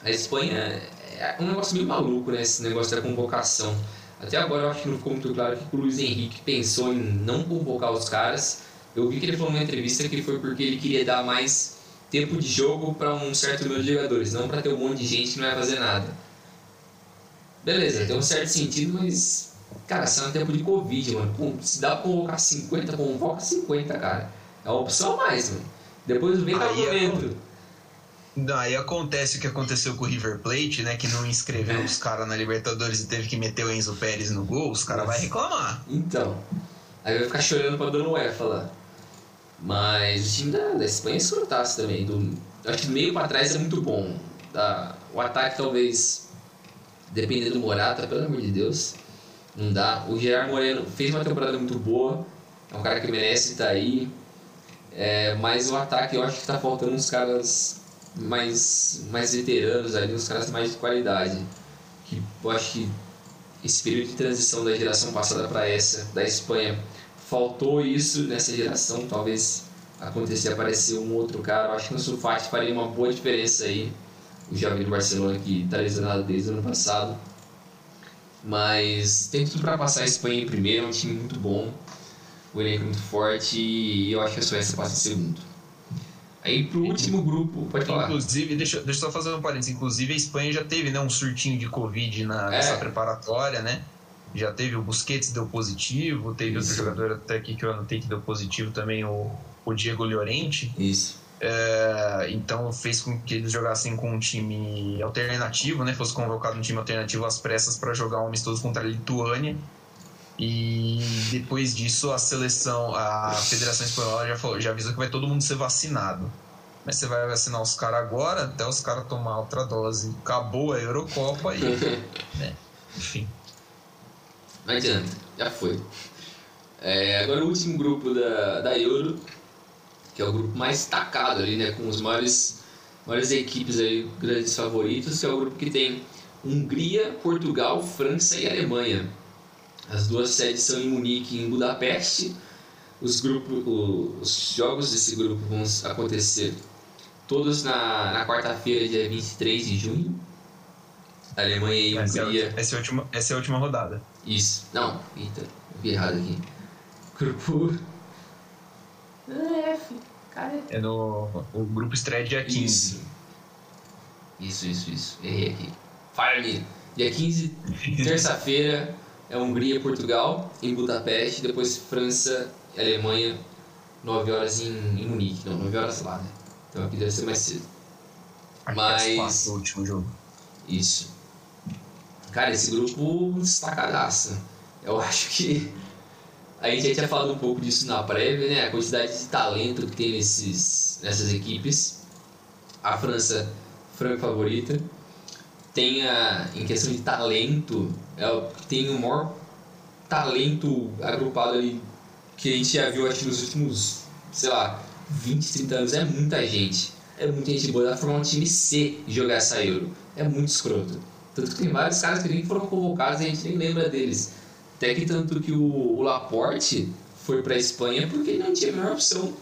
A Espanha é um negócio meio maluco, né? Esse negócio da convocação. Até agora eu acho que não ficou muito claro que o Luiz Henrique pensou em não convocar os caras. Eu vi que ele falou numa entrevista que foi porque ele queria dar mais tempo de jogo para um certo número de jogadores, não para ter um monte de gente que não vai fazer nada. Beleza, tem um certo sentido, mas. Cara, se é um tempo de Covid, mano. Se dá pra convocar 50, convoca 50, cara. É a opção a mais, mano. Depois vem o argumento. Aí acontece o que aconteceu com o River Plate, né? Que não inscreveu é. os caras na Libertadores e teve que meter o Enzo Pérez no gol, os caras vão reclamar. Então. Aí vai ficar chorando pra Dona UEFA lá. Mas o time da, da Espanha é escrotaço também. Do, acho que do meio pra trás é muito bom. Tá? O ataque talvez, dependendo do Morata, pelo amor de Deus, não dá. O Gerard Moreno fez uma temporada muito boa. É um cara que merece estar aí. É, mas o ataque eu acho que tá faltando uns caras mais, mais veteranos ali, uns caras mais de qualidade. Que eu acho que esse período de transição da geração passada para essa, da Espanha, faltou isso nessa geração, talvez acontecer aparecer um outro cara, eu acho que o Sulfati faria uma boa diferença aí. O jovem do Barcelona que está lesionado desde o ano passado. Mas tem tudo para passar a Espanha em primeiro, é um time muito bom, o elenco é muito forte e eu acho que a Suécia passa em segundo. Aí pro último grupo, pode falar. Inclusive, deixa, deixa eu só fazer um parênteses. Inclusive, a Espanha já teve né, um surtinho de Covid na, nessa É. preparatória, né? Já teve o Busquets deu positivo, teve Isso. outro jogador até aqui que eu anotei que deu positivo também, o, o Diego Llorente. Isso. É, então fez com que eles jogassem com um time alternativo, né? Fosse convocado um time alternativo às pressas para jogar um amistoso contra a Lituânia. E depois disso a seleção, a Federação Espanhola já, falou, já avisou que vai todo mundo ser vacinado. Mas você vai vacinar os caras agora, até os caras tomar outra dose. Acabou a Eurocopa e. né, enfim. Não adianta, já foi. É, agora o último grupo da, da Euro, que é o grupo mais destacado ali, né? Com os maiores, maiores equipes aí, grandes favoritos, que é o grupo que tem Hungria, Portugal, França e Alemanha. As duas sedes são em Munique e em Budapeste. Os, grupos, os jogos desse grupo vão acontecer todos na, na quarta-feira, dia 23 de junho. Alemanha e Essa é, Hungria. essa, é a última, essa é a última rodada. Isso. Não, eita, eu vi errado aqui. Grupo. F, cara. É no o grupo estreia dia 15. Isso. Isso, isso, isso. Errei aqui. Falha ali. Dia 15, terça-feira, é Hungria e Portugal, em Budapeste. Depois França e Alemanha, 9 horas em, em Munique. Não, 9 horas lá, né? Então aqui deve ser mais cedo. Aqui Mas- o último jogo. Isso. Cara, esse grupo destacadaça. Eu acho que a gente já tinha falado um pouco disso na prévia, né? A quantidade de talento que tem nesses, nessas equipes. A França, franco favorita. Tem a, em questão de talento, é tem o maior talento agrupado ali que a gente já viu, acho nos últimos, sei lá, 20, 30 anos. É muita gente. É muita gente boa. Dá pra formar um time C e jogar essa Euro. É muito escroto. Tanto que tem vários caras que nem foram convocados e a gente nem lembra deles. Até que tanto que o, o Laporte foi pra Espanha porque ele não tinha a menor opção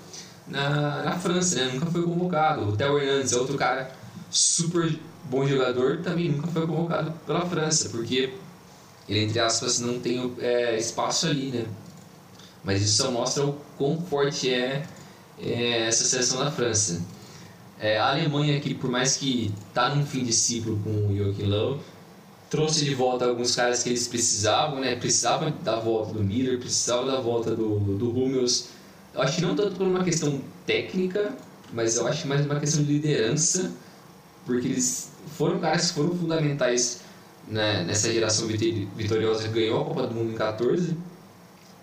na, na França, né? Nunca foi convocado. O Theo Hernandes é outro cara super bom jogador, também nunca foi convocado pela França, porque ele, entre aspas, não tem é, espaço ali, né? Mas isso só mostra o quão forte é, é essa seleção da França. É, a Alemanha, que por mais que tá num fim de ciclo com o Joachim Löw, trouxe de volta alguns caras que eles precisavam, né? Precisava da volta do Miller, precisava da volta do, do Hummels. Eu acho que não tanto por uma questão técnica, mas eu acho mais uma questão de liderança, porque eles foram caras que foram fundamentais né, nessa geração vit- vitoriosa que ganhou a Copa do Mundo em 14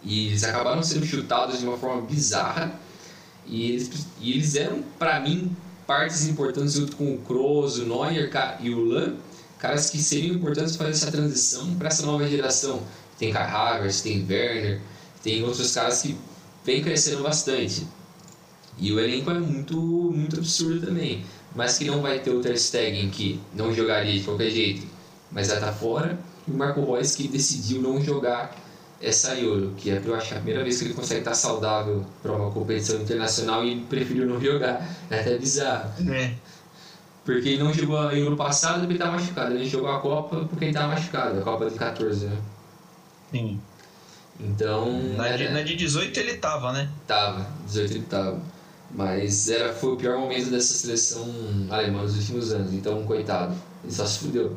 e eles acabaram sendo chutados de uma forma bizarra e eles, e eles eram, para mim, partes importantes junto com o Kroos, o Neuer e o Lan, caras que seriam importantes para essa transição para essa nova geração. Tem Kai tem Werner, tem outros caras que vem crescendo bastante. E o elenco é muito, muito absurdo também. Mas que não vai ter o Ter Stegen, que não jogaria de qualquer jeito, mas já tá fora. E o Marco Reus, que decidiu não jogar essa Euro, que é, eu acho, a primeira vez que ele consegue estar saudável para uma competição internacional e preferiu não jogar. É até bizarro. É. Porque ele não jogou a Euro passada porque ele tá machucado. Ele jogou a Copa porque ele tá machucado, a Copa de 14, né? Sim. Então. Na, de, era- na de 18 ele tava, né? Tava, 18 ele tava. Mas era, foi o pior momento dessa seleção alemã nos últimos anos, então coitado, ele só se fudeu.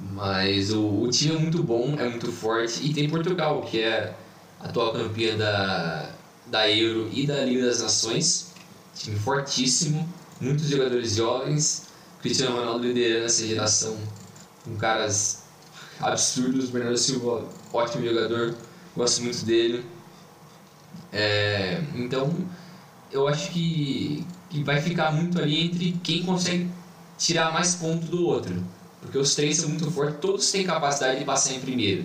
Mas o, o time é muito bom, é muito forte, e tem Portugal, que é a atual campeã da, da Euro e da Liga das Nações. Time fortíssimo, muitos jogadores jovens, Cristiano Ronaldo liderando essa geração com caras absurdos, Bernardo Silva, ótimo jogador, gosto muito dele. É, então, eu acho que, que vai ficar muito ali entre quem consegue tirar mais pontos do outro. Porque os três são muito fortes, todos têm capacidade de passar em primeiro.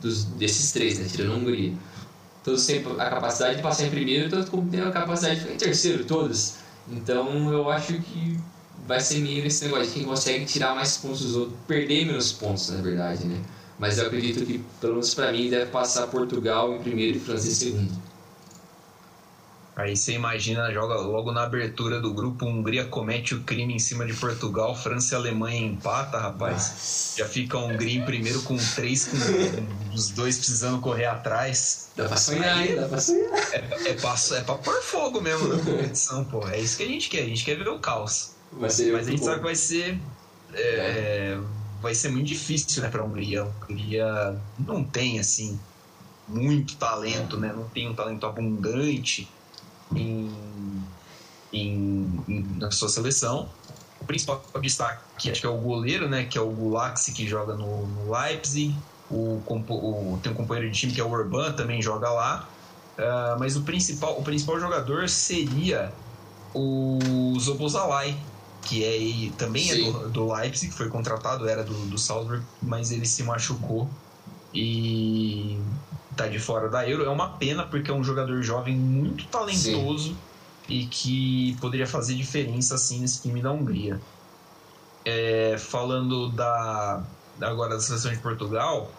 Dos, desses três, né? Tirando a Hungria. Todos têm a capacidade de passar em primeiro, tanto como tem a capacidade de ficar em terceiro, todos. Então eu acho que vai ser meio esse negócio quem consegue tirar mais pontos dos outros, perder menos pontos, na verdade, né? Mas eu acredito que, pelo menos pra mim, deve passar Portugal em primeiro e França em segundo. Aí você imagina, joga logo na abertura do grupo, Hungria comete o crime em cima de Portugal, França e Alemanha empata, rapaz. Já fica a Hungria em primeiro com três, com os dois precisando correr atrás. Dá pra sonhar, hein? Dá pra sonhar. É, é, pra, é pra pôr fogo mesmo na competição, pô. É isso que a gente quer, a gente quer ver o caos. Mas a gente bom. sabe que vai ser. É, vai ser muito difícil, né, pra Hungria. A Hungria não tem, assim, muito talento, né? Não tem um talento abundante em, em, em, na sua seleção. O principal destaque acho que é o goleiro, né, que é o Gulaxi, que joga no, no Leipzig. O, o, tem um companheiro de time que é o Urban, também joga lá. Uh, mas o principal, o principal jogador seria o Zobozalai, que é, também Sim. é do, do, Leipzig, que foi contratado, era do, do Salzburg, mas ele se machucou e tá de fora da Euro. É uma pena porque é um jogador jovem muito talentoso Sim. e que poderia fazer diferença assim nesse time da Hungria. É, falando da agora da seleção de Portugal,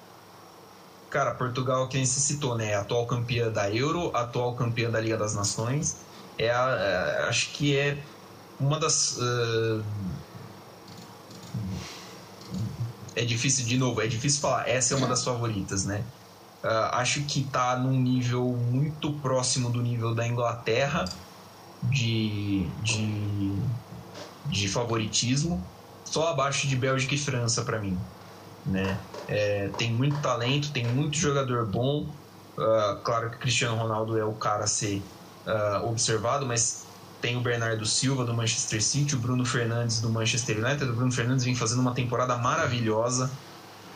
cara, Portugal quem se citou, né? Atual campeã da Euro, atual campeã da Liga das Nações. É, a, é acho que é uma das uh, é difícil de novo, é difícil falar. Essa é uma das favoritas, né? Uh, acho que está num nível muito próximo do nível da Inglaterra de, de, de favoritismo, só abaixo de Bélgica e França para mim. Né? É, tem muito talento, tem muito jogador bom. Uh, claro que Cristiano Ronaldo é o cara a ser uh, observado, mas tem o Bernardo Silva do Manchester City, o Bruno Fernandes do Manchester United. O Bruno Fernandes vem fazendo uma temporada maravilhosa,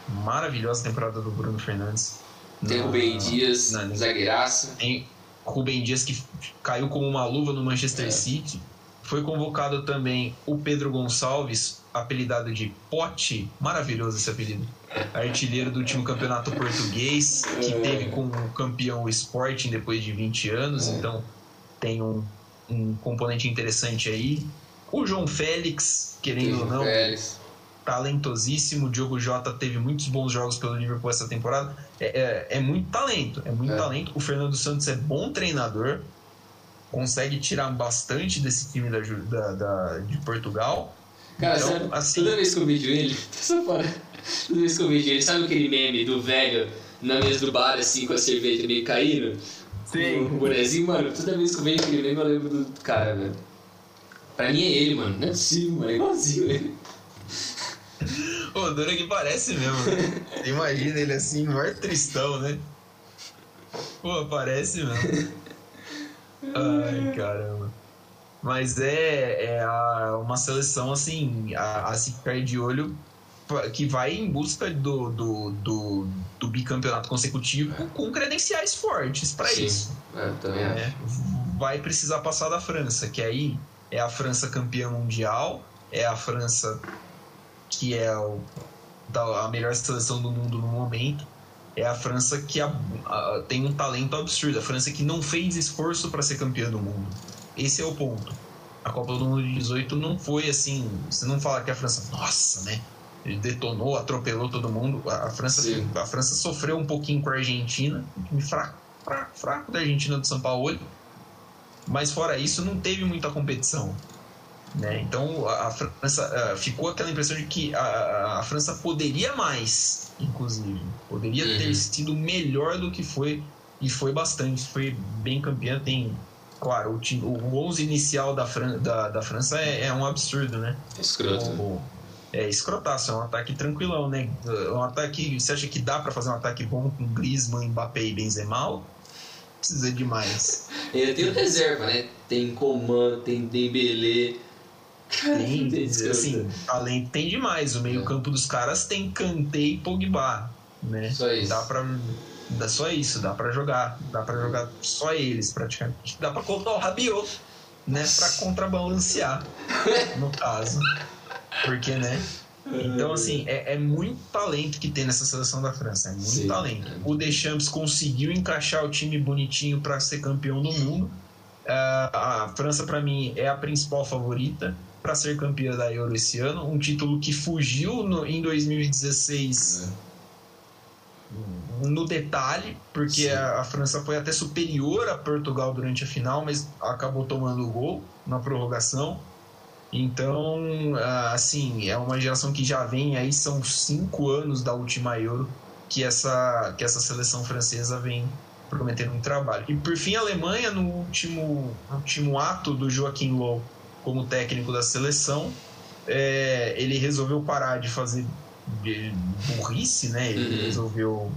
maravilhosa temporada do Bruno Fernandes. Tem o Rubem Dias, na, zagueiraço. Tem Rubem Dias que caiu como uma luva no Manchester é. City. Foi convocado também o Pedro Gonçalves, apelidado de Pote, maravilhoso esse apelido. Artilheiro do último campeonato português, que é. teve como campeão o Sporting depois de 20 anos, é. então tem um, um componente interessante aí. O João Félix, querendo ou não, Félix talentosíssimo. O Diogo Jota teve muitos bons jogos pelo Liverpool essa temporada. É, é, é muito talento, é muito é. talento. O Fernando Santos é bom treinador, consegue tirar bastante desse time da, da, da de Portugal. Cara, então, sabe, assim, toda vez que eu vejo ele. Toda vez que eu vejo ele, sabe aquele meme do velho na mesa do bar, assim, com a cerveja meio caindo? Sim. O bonezinho, mano, toda vez que eu vejo aquele meme, eu lembro do cara, velho. Pra mim é ele, mano. Não é possível, mano. É igualzinho ele. O duro que parece mesmo. Né? Imagina ele assim, maior tristão, né? Pô, parece mesmo. Ai, caramba. Mas é, é a, uma seleção assim, a, a se ficar de olho que vai em busca do, do, do, do bicampeonato consecutivo com credenciais fortes para isso. É, também é, vai precisar passar da França, que aí é a França campeã mundial, é a França que é o, da, a melhor seleção do mundo no momento, é a França que a, a, tem um talento absurdo. A França que não fez esforço para ser campeã do mundo. Esse é o ponto. A Copa do Mundo de 18 não foi assim. Você não fala que a França, nossa, né? Ele detonou, atropelou todo mundo. A, a França, a França sofreu um pouquinho com a Argentina, um fraco, fraco, fraco da Argentina do São Paulo. Mas fora isso, não teve muita competição. Né? Então a, a França uh, ficou aquela impressão de que a, a, França poderia mais, inclusive, poderia uhum. ter sido melhor do que foi e foi bastante, foi bem campeã. Tem, claro, o, time, o 11 inicial da, Fran, da, da França é, é, um absurdo, né? Escroto. O, é escrotaço, é um ataque tranquilão, né? É um ataque, você acha que dá para fazer um ataque bom com Griezmann, Mbappé e Benzema? Precisa de mais. Ainda tem o reserva, né? Tem Coman, tem Dembélé, tem, assim, além tem demais. O meio-campo dos caras tem Kanté e Pogba, né? Só isso. Dá pra, dá só isso, dá para jogar, dá para jogar só eles praticamente. Dá para colocar o Rabiot, né, para contrabalancear, no caso. Porque, né? Então, assim, é, é, muito talento que tem nessa seleção da França. É muito Sim, talento. É. O Deschamps conseguiu encaixar o time bonitinho para ser campeão do mundo. Uh, a França, para mim, é a principal favorita para ser campeã da Euro esse ano, um título que fugiu no, em 2016 é. no detalhe, porque a, a, França foi até superior a Portugal durante a final, mas acabou tomando o gol na prorrogação. Então, assim, é uma geração que já vem aí, são cinco anos da última Euro que essa, que essa seleção francesa vem prometendo um trabalho. E por fim, a Alemanha, no último, último ato do Joaquim Low como técnico da seleção, é, ele resolveu parar de fazer burrice, né? Ele uhum. resolveu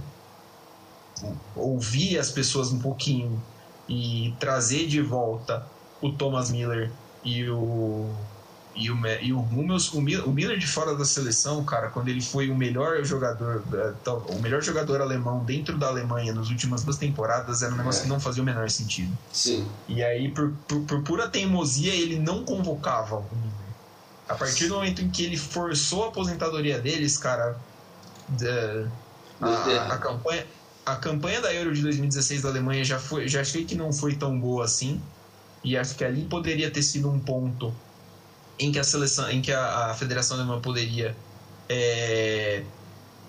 ouvir as pessoas um pouquinho e trazer de volta o Thomas Miller e o e o, e o Hummels, o, o Miller de fora da seleção, cara, quando ele foi o melhor jogador, é, o melhor jogador alemão dentro da Alemanha nas últimas duas temporadas, era um negócio é. que não fazia o menor sentido. Sim. E aí, por, por, por pura teimosia, ele não convocava o Miller. A partir do momento em que ele forçou a aposentadoria deles, cara, a, a, campanha, a campanha da Euro de 2016 da Alemanha já foi, já achei que não foi tão boa assim. E acho que ali poderia ter sido um ponto em que a seleção, em que a, a Federação Alemã poderia é,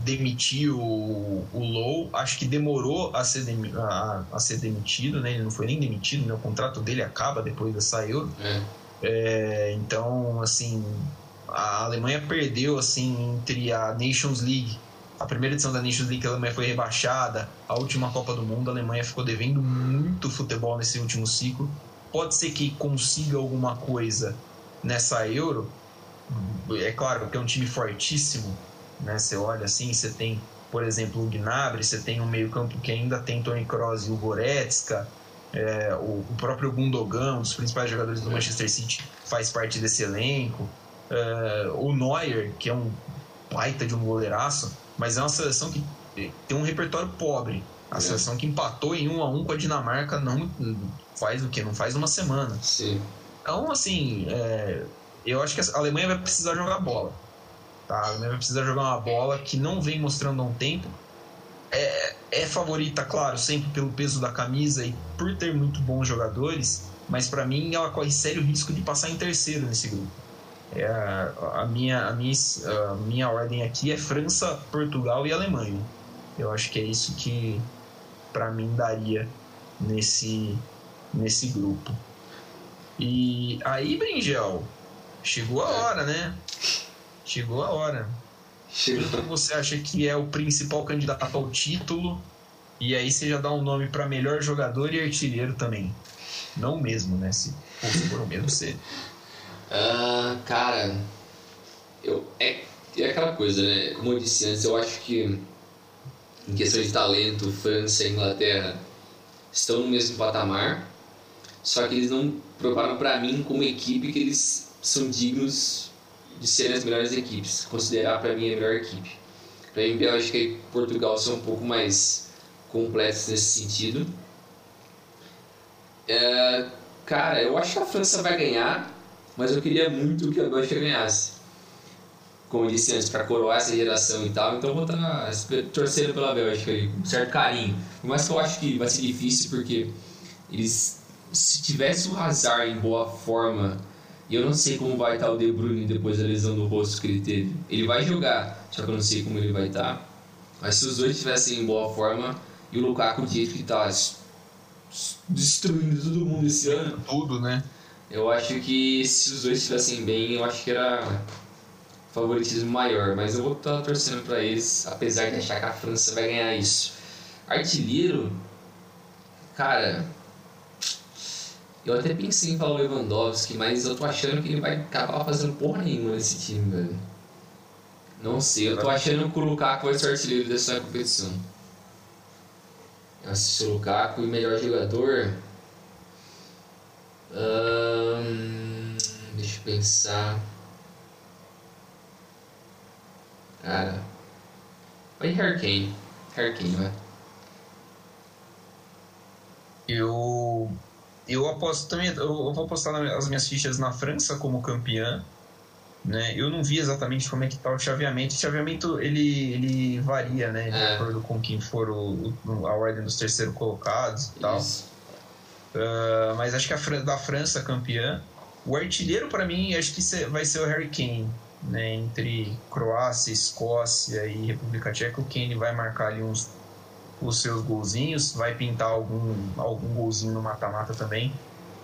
demitir o, o Low. Acho que demorou a ser, dem, a, a, ser demitido, né? Ele não foi nem demitido, né? o contrato dele acaba depois dessa Euro. É. É, então, assim, a Alemanha perdeu assim entre a Nations League, a primeira edição da Nations League, a Alemanha foi rebaixada, a última Copa do Mundo, a Alemanha ficou devendo muito futebol nesse último ciclo. Pode ser que consiga alguma coisa nessa Euro, é claro que é um time fortíssimo, né? Você olha assim, você tem, por exemplo, o Gnabry, você tem um meio-campo que ainda tem Toni Kroos e o Goretzka, é, o, o, próprio Gundogan, um dos principais jogadores do Manchester City, faz parte desse elenco. É, o Neuer, que é um baita de um goleiraço, mas é uma seleção que tem um repertório pobre. A é. seleção que empatou em 1 a 1 com a Dinamarca não faz o que? Não faz uma semana. Sim. Então, assim, é, eu acho que a Alemanha vai precisar jogar bola. Tá? A Alemanha vai precisar jogar uma bola que não vem mostrando há um tempo. É, é favorita, claro, sempre pelo peso da camisa e por ter muito bons jogadores, mas para mim ela corre sério risco de passar em terceiro nesse grupo. É a, a, minha, a, minha, a minha ordem aqui é França, Portugal e Alemanha. Eu acho que é isso que para mim daria nesse, nesse grupo. E aí, Bringel, chegou a hora, né? Chegou a hora. Chegou. Quem você acha que é o principal candidato ao título? E aí você já dá um nome para melhor jogador e artilheiro também. Não mesmo, né? Se for o mesmo, você. Uh, cara, eu, é, é aquela coisa, né? Como eu disse antes, eu acho que em questão de talento, França e Inglaterra estão no mesmo patamar. Só que eles não provaram para mim como equipe que eles são dignos de serem as melhores equipes, considerar para mim a melhor equipe. Para mim, Bélgica e Portugal são um pouco mais completos nesse sentido. É, cara, eu acho que a França vai ganhar, mas eu queria muito que a Bélgica ganhasse. Como eu disse antes, para coroar essa geração e tal, então eu vou estar tá torcendo pela Bélgica aí, com certo carinho. Mas eu acho que vai ser difícil porque eles se tivesse o Hazard em boa forma, e eu não sei como vai estar o De Bruyne depois da lesão do rosto que ele teve. Ele vai jogar, só que eu não sei como ele vai estar. Mas se os dois estivessem em boa forma, e o Lukaku do jeito que está destruindo todo mundo esse ano. Tudo, né? Eu acho que se os dois estivessem bem, eu acho que era favoritismo maior. Mas eu vou estar torcendo para eles, apesar de achar que a França vai ganhar isso. Artilheiro, cara, eu até pensei em falar o Lewandowski, mas eu tô achando que ele vai acabar fazendo porra nenhuma nesse time, velho. Não sei, eu tô achando que o Lukaku vai ser artilheiro dessa competição. Assisti o Lukaku e melhor jogador. Hum, deixa eu pensar. Cara. Vai Harry Kane. Harry Kane, vai. Eu eu aposto também, eu vou apostar as minhas fichas na França como campeã. Né? Eu não vi exatamente como é que está o chaveamento. O chaveamento ele, ele varia, né? De é. acordo com quem for o, a ordem dos terceiros colocados e tal. Uh, mas acho que a da França campeã. O artilheiro para mim acho que vai ser o Harry Kane, né? Entre Croácia, Escócia e República Tcheca, o Kane vai marcar ali uns os seus golzinhos, vai pintar algum, algum golzinho no mata-mata também.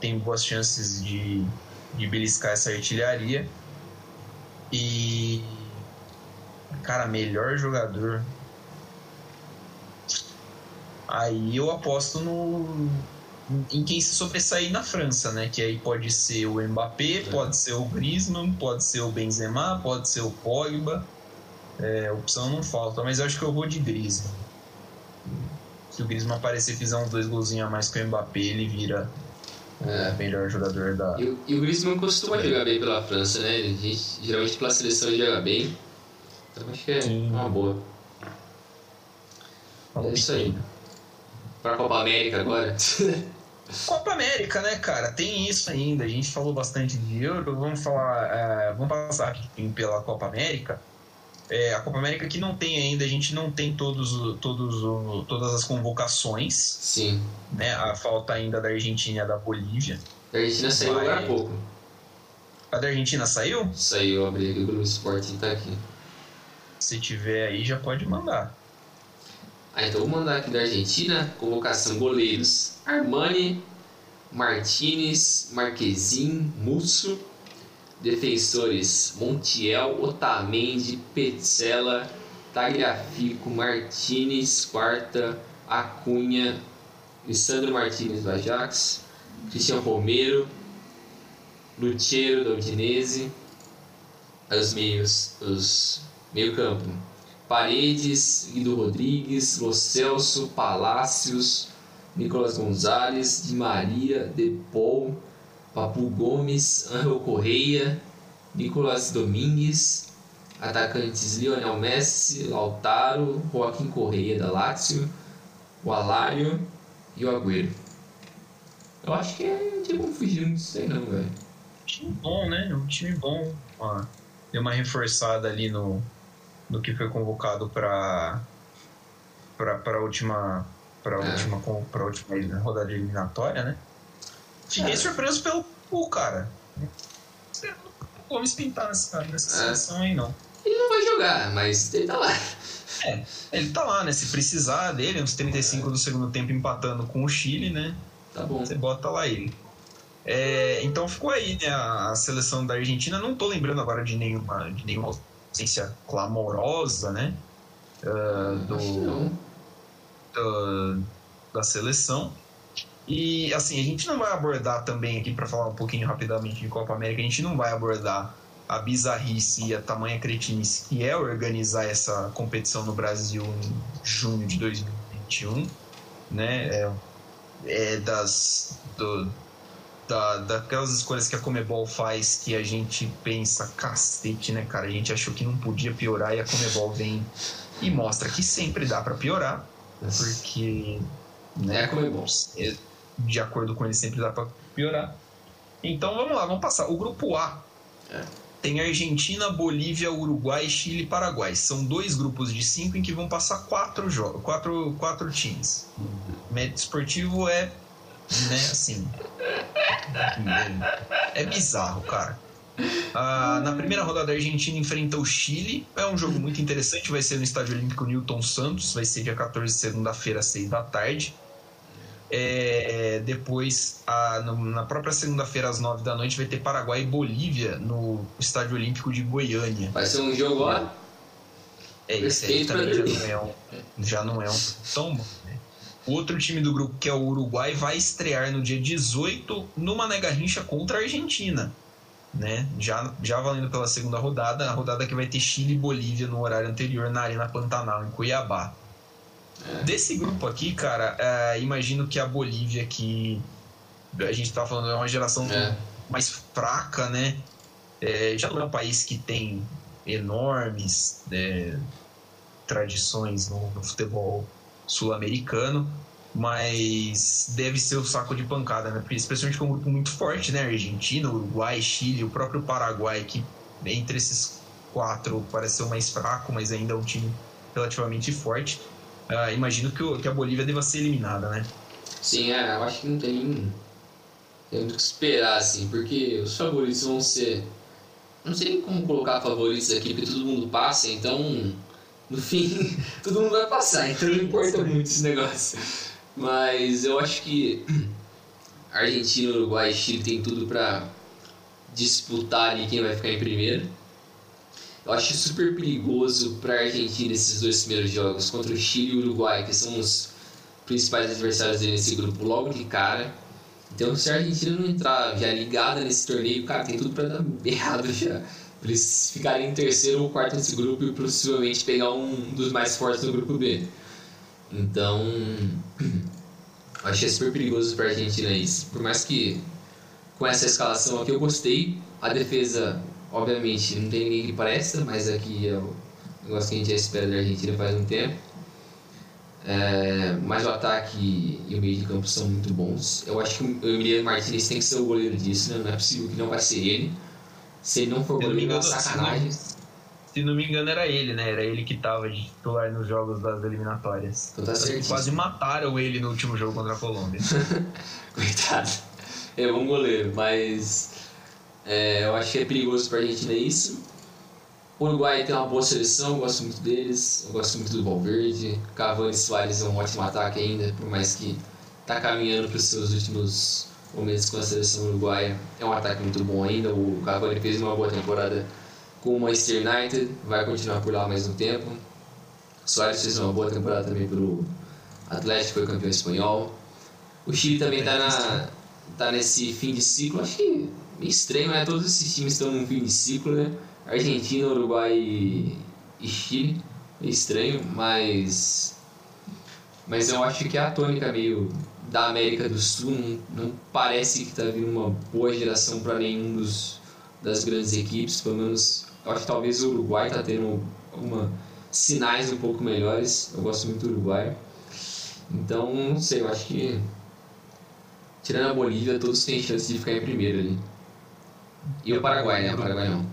Tem boas chances de, de beliscar essa artilharia. E. Cara, melhor jogador. Aí eu aposto no. Em quem se sobressair na França, né? Que aí pode ser o Mbappé, é. pode ser o Griezmann, pode ser o Benzema, pode ser o Pogba. É, opção não falta, mas eu acho que eu vou de Griezmann. Se o Griezmann aparecer e fizer uns dois golzinhos a mais que o Mbappé, ele vira é. o melhor jogador da. E, e o Griezmann costuma jogar bem pela França, né? Gente, geralmente pela seleção ele joga bem. Então acho que é Sim. uma boa. É isso aí. Pra Copa América agora. Copa América, né, cara? Tem isso ainda. A gente falou bastante de Euro. Vamos falar. É, vamos passar aqui pela Copa América. É, a Copa América que não tem ainda, a gente não tem todos, todos, todas as convocações. Sim. Né? A falta ainda da Argentina e da Bolívia. A Argentina saiu agora há pouco. A da Argentina saiu? Saiu, abri o Grupo Esporte tá aqui. Se tiver aí, já pode mandar. Ah, então vou mandar aqui da Argentina, convocação goleiros. Armani, Martinez, Marquezin, Musso, Defensores: Montiel, Otamendi, Petzela, Tagliafico, Martinez, Quarta, Acunha, Lissandro Martinez do Ajax, Cristian Romero, Lucheiro da Udinese, os meios, os meio campo. Paredes, Guido Rodrigues, Lo Celso, Palácios, Nicolas Gonzalez, Di Maria, Depol, Papu Gomes, Angel Correia, Nicolas Domingues, atacantes Lionel Messi, Lautaro, Joaquim Correia da Lazio, o Alário e o Agüero. Eu acho que é um fugir disso aí não, velho. Time bom, né? Um time bom. Uma, deu uma reforçada ali no, no que foi convocado para para a última para é. última para última rodada eliminatória, né? Fiquei é. surpreso pelo cu, cara. Não vou pintar nessa, nessa é. seleção aí, não. Ele não vai jogar, mas ele tá lá. É, ele tá lá, né? Se precisar dele, uns 35 do segundo tempo empatando com o Chile, né? Tá bom. Você bota lá ele. É, então ficou aí, né? A seleção da Argentina. Não tô lembrando agora de nenhuma, de nenhuma ausência clamorosa, né? Uh, do, do, da seleção. E assim, a gente não vai abordar também aqui para falar um pouquinho rapidamente de Copa América, a gente não vai abordar a bizarrice e a tamanha cretinice que é organizar essa competição no Brasil em junho de 2021, né? É, é das do, da, daquelas escolhas que a Comebol faz que a gente pensa, cacete, né, cara? A gente achou que não podia piorar e a Comebol vem e mostra que sempre dá para piorar, porque né, é a Comebol de acordo com ele sempre dá para piorar. Então vamos lá, vamos passar. O grupo A é. tem Argentina, Bolívia, Uruguai, Chile e Paraguai. São dois grupos de cinco em que vão passar quatro jogos, quatro, quatro times. Uhum. Médio esportivo é, né, assim. é bizarro, cara. Ah, na primeira rodada, a Argentina enfrenta o Chile. É um jogo muito interessante. Vai ser no Estádio Olímpico Newton Santos. Vai ser dia 14, segunda-feira, às 6 da tarde. É, depois, a, no, na própria segunda-feira, às nove da noite, vai ter Paraguai e Bolívia no Estádio Olímpico de Goiânia. Vai ser um jogo lá? É, esse aí também já não é um, já não é um tão bom. Né? Outro time do grupo, que é o Uruguai, vai estrear no dia 18 no Mané Garrincha contra a Argentina. Né? Já, já valendo pela segunda rodada, a rodada que vai ter Chile e Bolívia no horário anterior na Arena Pantanal, em Cuiabá. Desse grupo aqui, cara, é, imagino que a Bolívia, que a gente tá falando, é uma geração é. mais fraca, né? É, já não é um país que tem enormes é, tradições no, no futebol sul-americano, mas deve ser o saco de pancada, né? Especialmente com um grupo muito forte, né? Argentina, Uruguai, Chile, o próprio Paraguai, que entre esses quatro parece ser o mais fraco, mas ainda é um time relativamente forte. Uh, imagino que, o, que, a Bolívia deva ser eliminada, né? Sim, é, eu acho que não tem, tem muito o que esperar, assim, porque os favoritos vão ser. Não sei como colocar favoritos aqui, porque todo mundo passa, então no fim, todo mundo vai passar, então não importa muito esse negócio. Mas eu acho que Argentina, Uruguai e Chile tem tudo para disputar ali quem vai ficar em primeiro. Eu acho super perigoso para a Argentina esses dois primeiros jogos contra o Chile e o Uruguai, que são os principais adversários dele nesse grupo logo de cara. Então, se a Argentina não entrar já ligada nesse torneio, cara, tem tudo para dar errado já. Pra eles ficarem em terceiro ou quarto nesse grupo e possivelmente pegar um dos mais fortes do grupo B. Então, achei super perigoso para a Argentina isso. Por mais que com essa escalação aqui eu gostei, a defesa, obviamente, não tem ninguém que presta, mas aqui é o negócio que a gente já espera da Argentina faz um tempo. É, mas o ataque e o meio de campo são muito bons. Eu acho que o Emiliano Martinez tem que ser o goleiro disso, né? não é possível que não vai ser ele. Se ele não for Se não me goleiro, é uma engano, sacanagem. Se não me engano, era ele, né? Era ele que tava de titular nos jogos das eliminatórias. Então tá. Quase mataram ele no último jogo contra a Colômbia. Coitado. É bom goleiro, mas é, eu acho que é perigoso pra Argentina isso. O Uruguai tem uma boa seleção, eu gosto muito deles. Eu gosto muito do Valverde. Cavani e Soares é um ótimo ataque ainda, por mais que tá caminhando para os seus últimos momentos com a seleção uruguaia. É um ataque muito bom ainda. O Cavani fez uma boa temporada com o Manchester United, vai continuar por lá mais um tempo. Soares fez uma boa temporada também pelo Atlético, foi campeão espanhol. O Chile também está tá nesse fim de ciclo, acho que estranho, né? Todos esses times estão num fim de ciclo, né? Argentina, Uruguai e, Chile. Meio estranho, mas. Mas eu acho que é a tônica meio da América do Sul não, não parece que está vindo uma boa geração para nenhum dos, das grandes equipes. Pelo menos eu acho que talvez o Uruguai está tendo alguma sinais um pouco melhores. Eu gosto muito do Uruguai. Então, não sei, eu acho que tirando a Bolívia, todos têm chance de ficar em primeiro ali. E o Paraguai, né? O Paraguai não.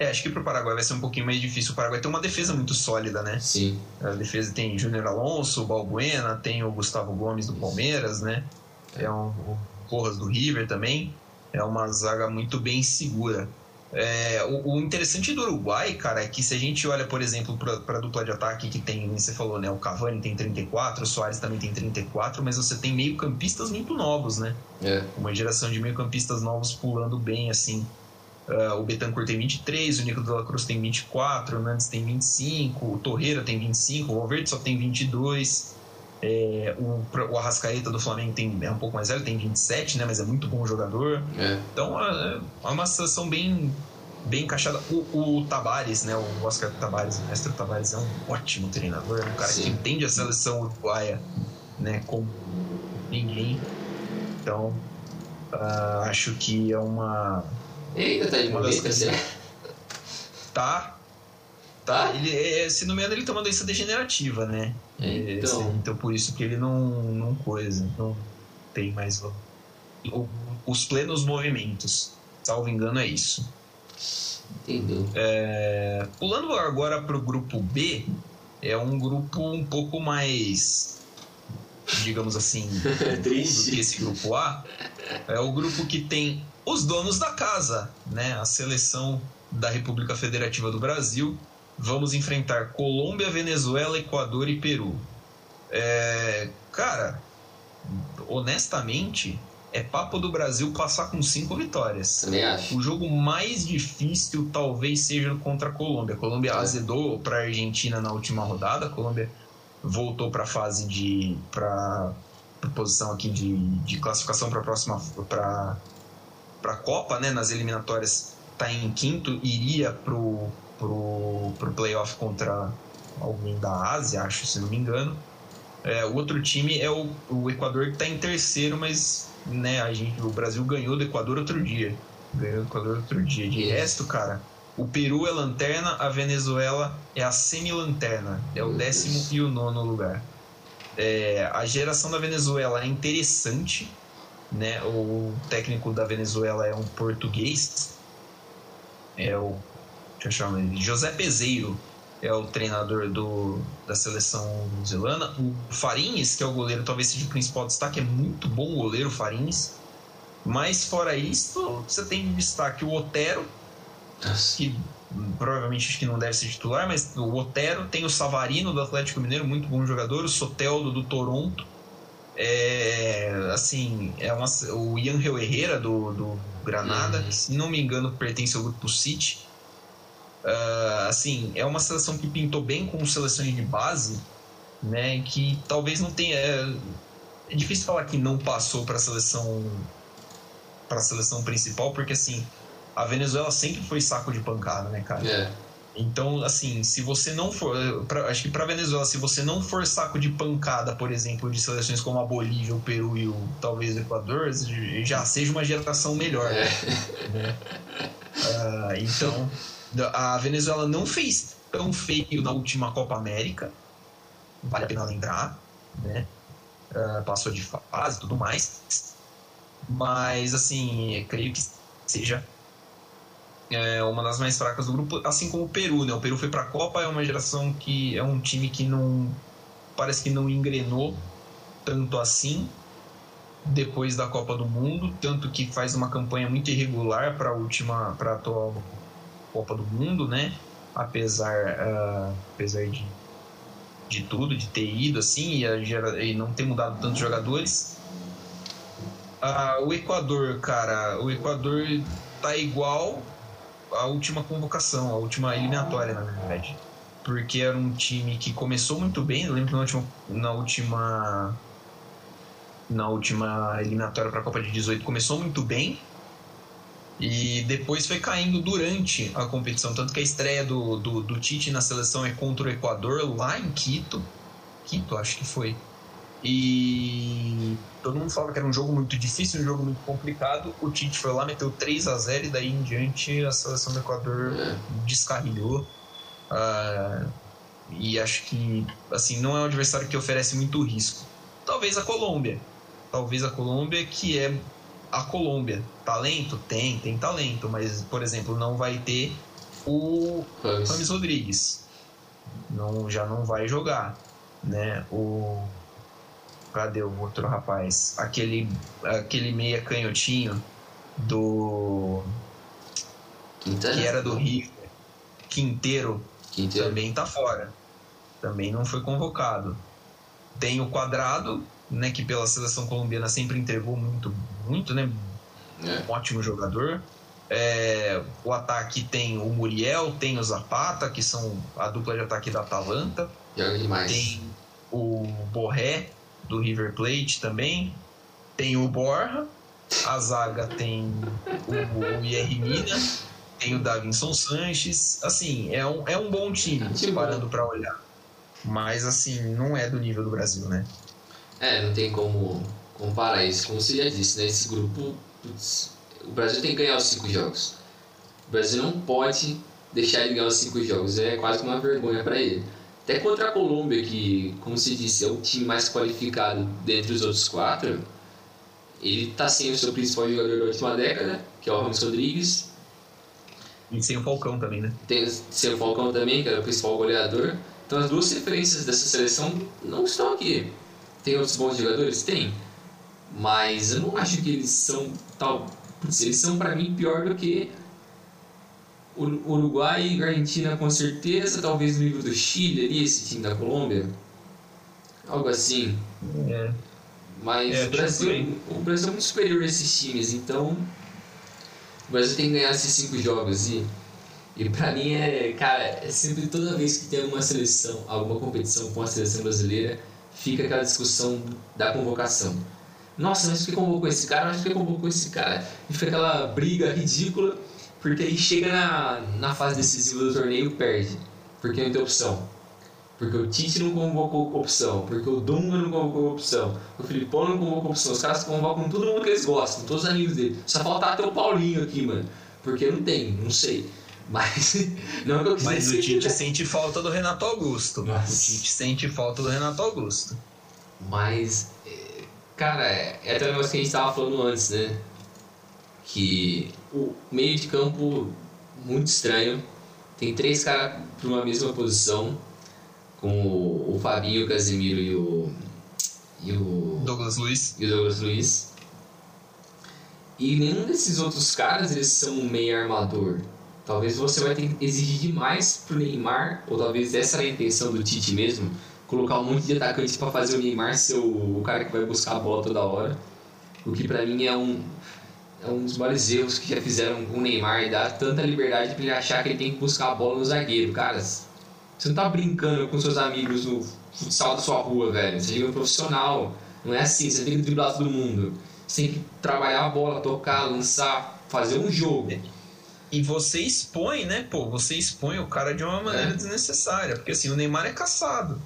É, acho que pro Paraguai vai ser um pouquinho mais difícil. O Paraguai tem uma defesa muito sólida, né? Sim. A defesa tem Júnior Alonso, Balbuena, tem o Gustavo Gomes do Palmeiras, né? É um, o Porras do River também. É uma zaga muito bem segura. É, o, o interessante do Uruguai, cara, é que se a gente olha, por exemplo, para a dupla de ataque que tem, você falou, né? O Cavani tem 34, o Soares também tem 34, mas você tem meio-campistas muito novos, né? É. Uma geração de meio-campistas novos pulando bem, assim. Uh, o Betancourt tem 23, o Nico de la Cruz tem 24, o Nantes tem 25, o Torreira tem 25, o Valverde só tem 22. É, o, o Arrascaeta do Flamengo tem, é um pouco mais velho, tem 27, né? Mas é muito bom jogador. É. Então é, é uma situação bem, bem encaixada. O, o Tabares, né? O Oscar Tabares, o mestre Tabares é um ótimo treinador, é um cara Sim. que entende a seleção uruguaia, né? Como ninguém. Então, ah, acho que é uma. Ele ainda tá de coisas- será? Tá. Tá, ele, é, se não me engano, ele tem uma doença degenerativa, né? É, então. então por isso que ele não, não coisa, não tem mais o- o- os plenos movimentos. Salvo engano, é isso. Entendeu? É, pulando agora para o grupo B, é um grupo um pouco mais, digamos assim, do Triste. que esse grupo A. É o grupo que tem os donos da casa, né? A seleção da República Federativa do Brasil. Vamos enfrentar Colômbia, Venezuela, Equador e Peru. É, cara, honestamente, é papo do Brasil passar com cinco vitórias. Também acho. O jogo mais difícil talvez seja contra a Colômbia. A Colômbia É. azedou para a Argentina na última rodada. A Colômbia voltou para a fase de para posição aqui de, de classificação para a próxima para para a Copa, né? Nas eliminatórias está em quinto, iria pro pro pro playoff contra alguém da Ásia, acho, se não me engano. É, o outro time é o, o Equador que está em terceiro, mas né, a gente, o Brasil ganhou do Equador outro dia. Ganhou do Equador outro dia. De resto, cara, o Peru é lanterna, a Venezuela é a semi-lanterna. É o décimo e o nono lugar. É, a geração da Venezuela é interessante. Né? O técnico da Venezuela é um português. É o. O nome. José Peseiro é o treinador do, da seleção venezuelana. O Farines, que é o goleiro, talvez seja o principal destaque, é muito bom goleiro, o Farines. Mas fora isso, você tem de destaque o Otero, que provavelmente acho que não deve ser titular, mas o Otero, tem o Savarino do Atlético Mineiro, muito bom jogador, o Soteldo do Toronto, é, assim, é uma, o Ian Herrera do, do Granada, uhum. se não me engano, pertence ao grupo City. Uh, assim, é uma seleção que pintou bem com seleções de base, né? Que talvez não tenha. É, é difícil falar que não passou para a seleção para a seleção principal, porque assim, a Venezuela sempre foi saco de pancada, né, cara? É. Então, assim, se você não for. Pra, acho que para Venezuela, se você não for saco de pancada, por exemplo, de seleções como a Bolívia, o Peru e o talvez o Equador, já seja uma geração melhor. É. Né? Uh, então, a Venezuela não fez tão feio na última Copa América, vale a pena lembrar, né? Uh, passou de fase e tudo mais. Mas, assim, creio que seja é uma das mais fracas do grupo, assim como o Peru, né? O Peru foi para a Copa, é uma geração que é um time que não parece que não engrenou tanto assim depois da Copa do Mundo, tanto que faz uma campanha muito irregular para a última, para atual Copa do Mundo, né? Apesar, uh, apesar de, de tudo, de ter ido assim e, a, e não ter mudado tantos jogadores. Uh, o Equador, cara, o Equador tá igual a última convocação, a última eliminatória, na verdade. Porque era um time que começou muito bem, eu lembro que na última, na última, na última eliminatória para a Copa de 18 começou muito bem, e depois foi caindo durante a competição. Tanto que a estreia do, do, do, Tite na seleção é contra o Equador, lá em Quito. Quito, acho que foi. E todo mundo falava que era um jogo muito difícil, um jogo muito complicado. O Tite foi lá, meteu 3 a 0 e daí em diante a seleção do Equador descarrilhou. Uh, e acho que assim não é um adversário que oferece muito risco. Talvez a Colômbia. Talvez a Colômbia, que é a Colômbia. Talento? Tem, tem talento, mas, por exemplo, não vai ter o Rames Rodrigues. Não, já não vai jogar. Né? O Cadê o outro rapaz? Aquele, aquele meia canhotinho do. Quintana? Que era do River. Quinteiro, Quinteiro. Também tá fora. Também não foi convocado. Tem o Quadrado, né? Que pela seleção colombiana sempre entregou muito, muito, né? É. Um ótimo jogador. É, o ataque tem o Muriel, tem o Zapata, que são a dupla de ataque da Atalanta. Tem o Borré, do River Plate também. Tem o Borja, a zaga tem o, o Mina, tem o Davinson Sanches. Assim, é um, é um bom time, é parando para olhar. Mas, assim, não é do nível do Brasil, né? É, não tem como comparar isso. Como você já disse, né? Esse grupo, putz, o Brasil tem que ganhar os cinco jogos. O Brasil não pode deixar ele ganhar os cinco jogos. É quase uma vergonha para ele. Até contra a Colômbia, que, como se disse, é o time mais qualificado dentre os outros quatro, ele está sem o seu principal jogador da última década, que é o Ramos Rodrigues. E sem o Falcão também, né? Tem, sem o Falcão também, que era o principal goleador. Então as duas referências dessa seleção não estão aqui. Tem outros bons jogadores? Tem. Mas eu não acho que eles são tal. Putz, eles são para mim pior do que Uruguai e Argentina com certeza, talvez no nível do Chile ali, esse time da Colômbia. Algo assim. É. Mas é, o, Brasil, o Brasil é muito superior a esses times, então o Brasil tem que ganhar esses cinco jogos e, e pra mim é, cara, é sempre toda vez que tem alguma seleção, alguma competição com a seleção brasileira, fica aquela discussão da convocação. Nossa, mas por que convocou esse cara? Mas por que convocou esse cara? E fica aquela briga ridícula porque aí chega na, na fase decisiva do torneio perde. Porque não tem opção. Porque o Tite não convocou opção. Porque o Dunga não convocou opção. O Filipão não convocou opção. Os caras convocam todo mundo que eles gostam, todos os amigos dele. Só falta até o Paulinho aqui, mano. Porque não tem, não sei. Mas não é que eu Mas o Tite sente falta do Renato Augusto. Nossa. O Tite sente falta do Renato Augusto. Mas, é, cara, é, é até o negócio que a gente tava falando antes, né? Que o meio de campo muito estranho. Tem três caras para uma mesma posição, com o, o Fabinho, o Casemiro e o, e o Douglas Luiz. E o Douglas Luiz. E nenhum desses outros caras eles são um meio armador. Talvez você vai ter que exigir demais pro Neymar, ou talvez essa era a intenção do Tite mesmo, colocar um monte de atacantes para fazer o Neymar ser o, cara que vai buscar a bola toda hora. O que para mim é um, é um dos maiores erros que já fizeram com o Neymar, dar tanta liberdade para ele achar que ele tem que buscar a bola no zagueiro. Cara, você não tá brincando com seus amigos no futsal da sua rua, velho. Você é um profissional. Não é assim, você tem que driblar todo mundo. Você tem que trabalhar a bola, tocar, lançar, fazer um jogo. E você expõe, né, pô? Você expõe o cara de uma maneira é. desnecessária. Porque assim, o Neymar é caçado.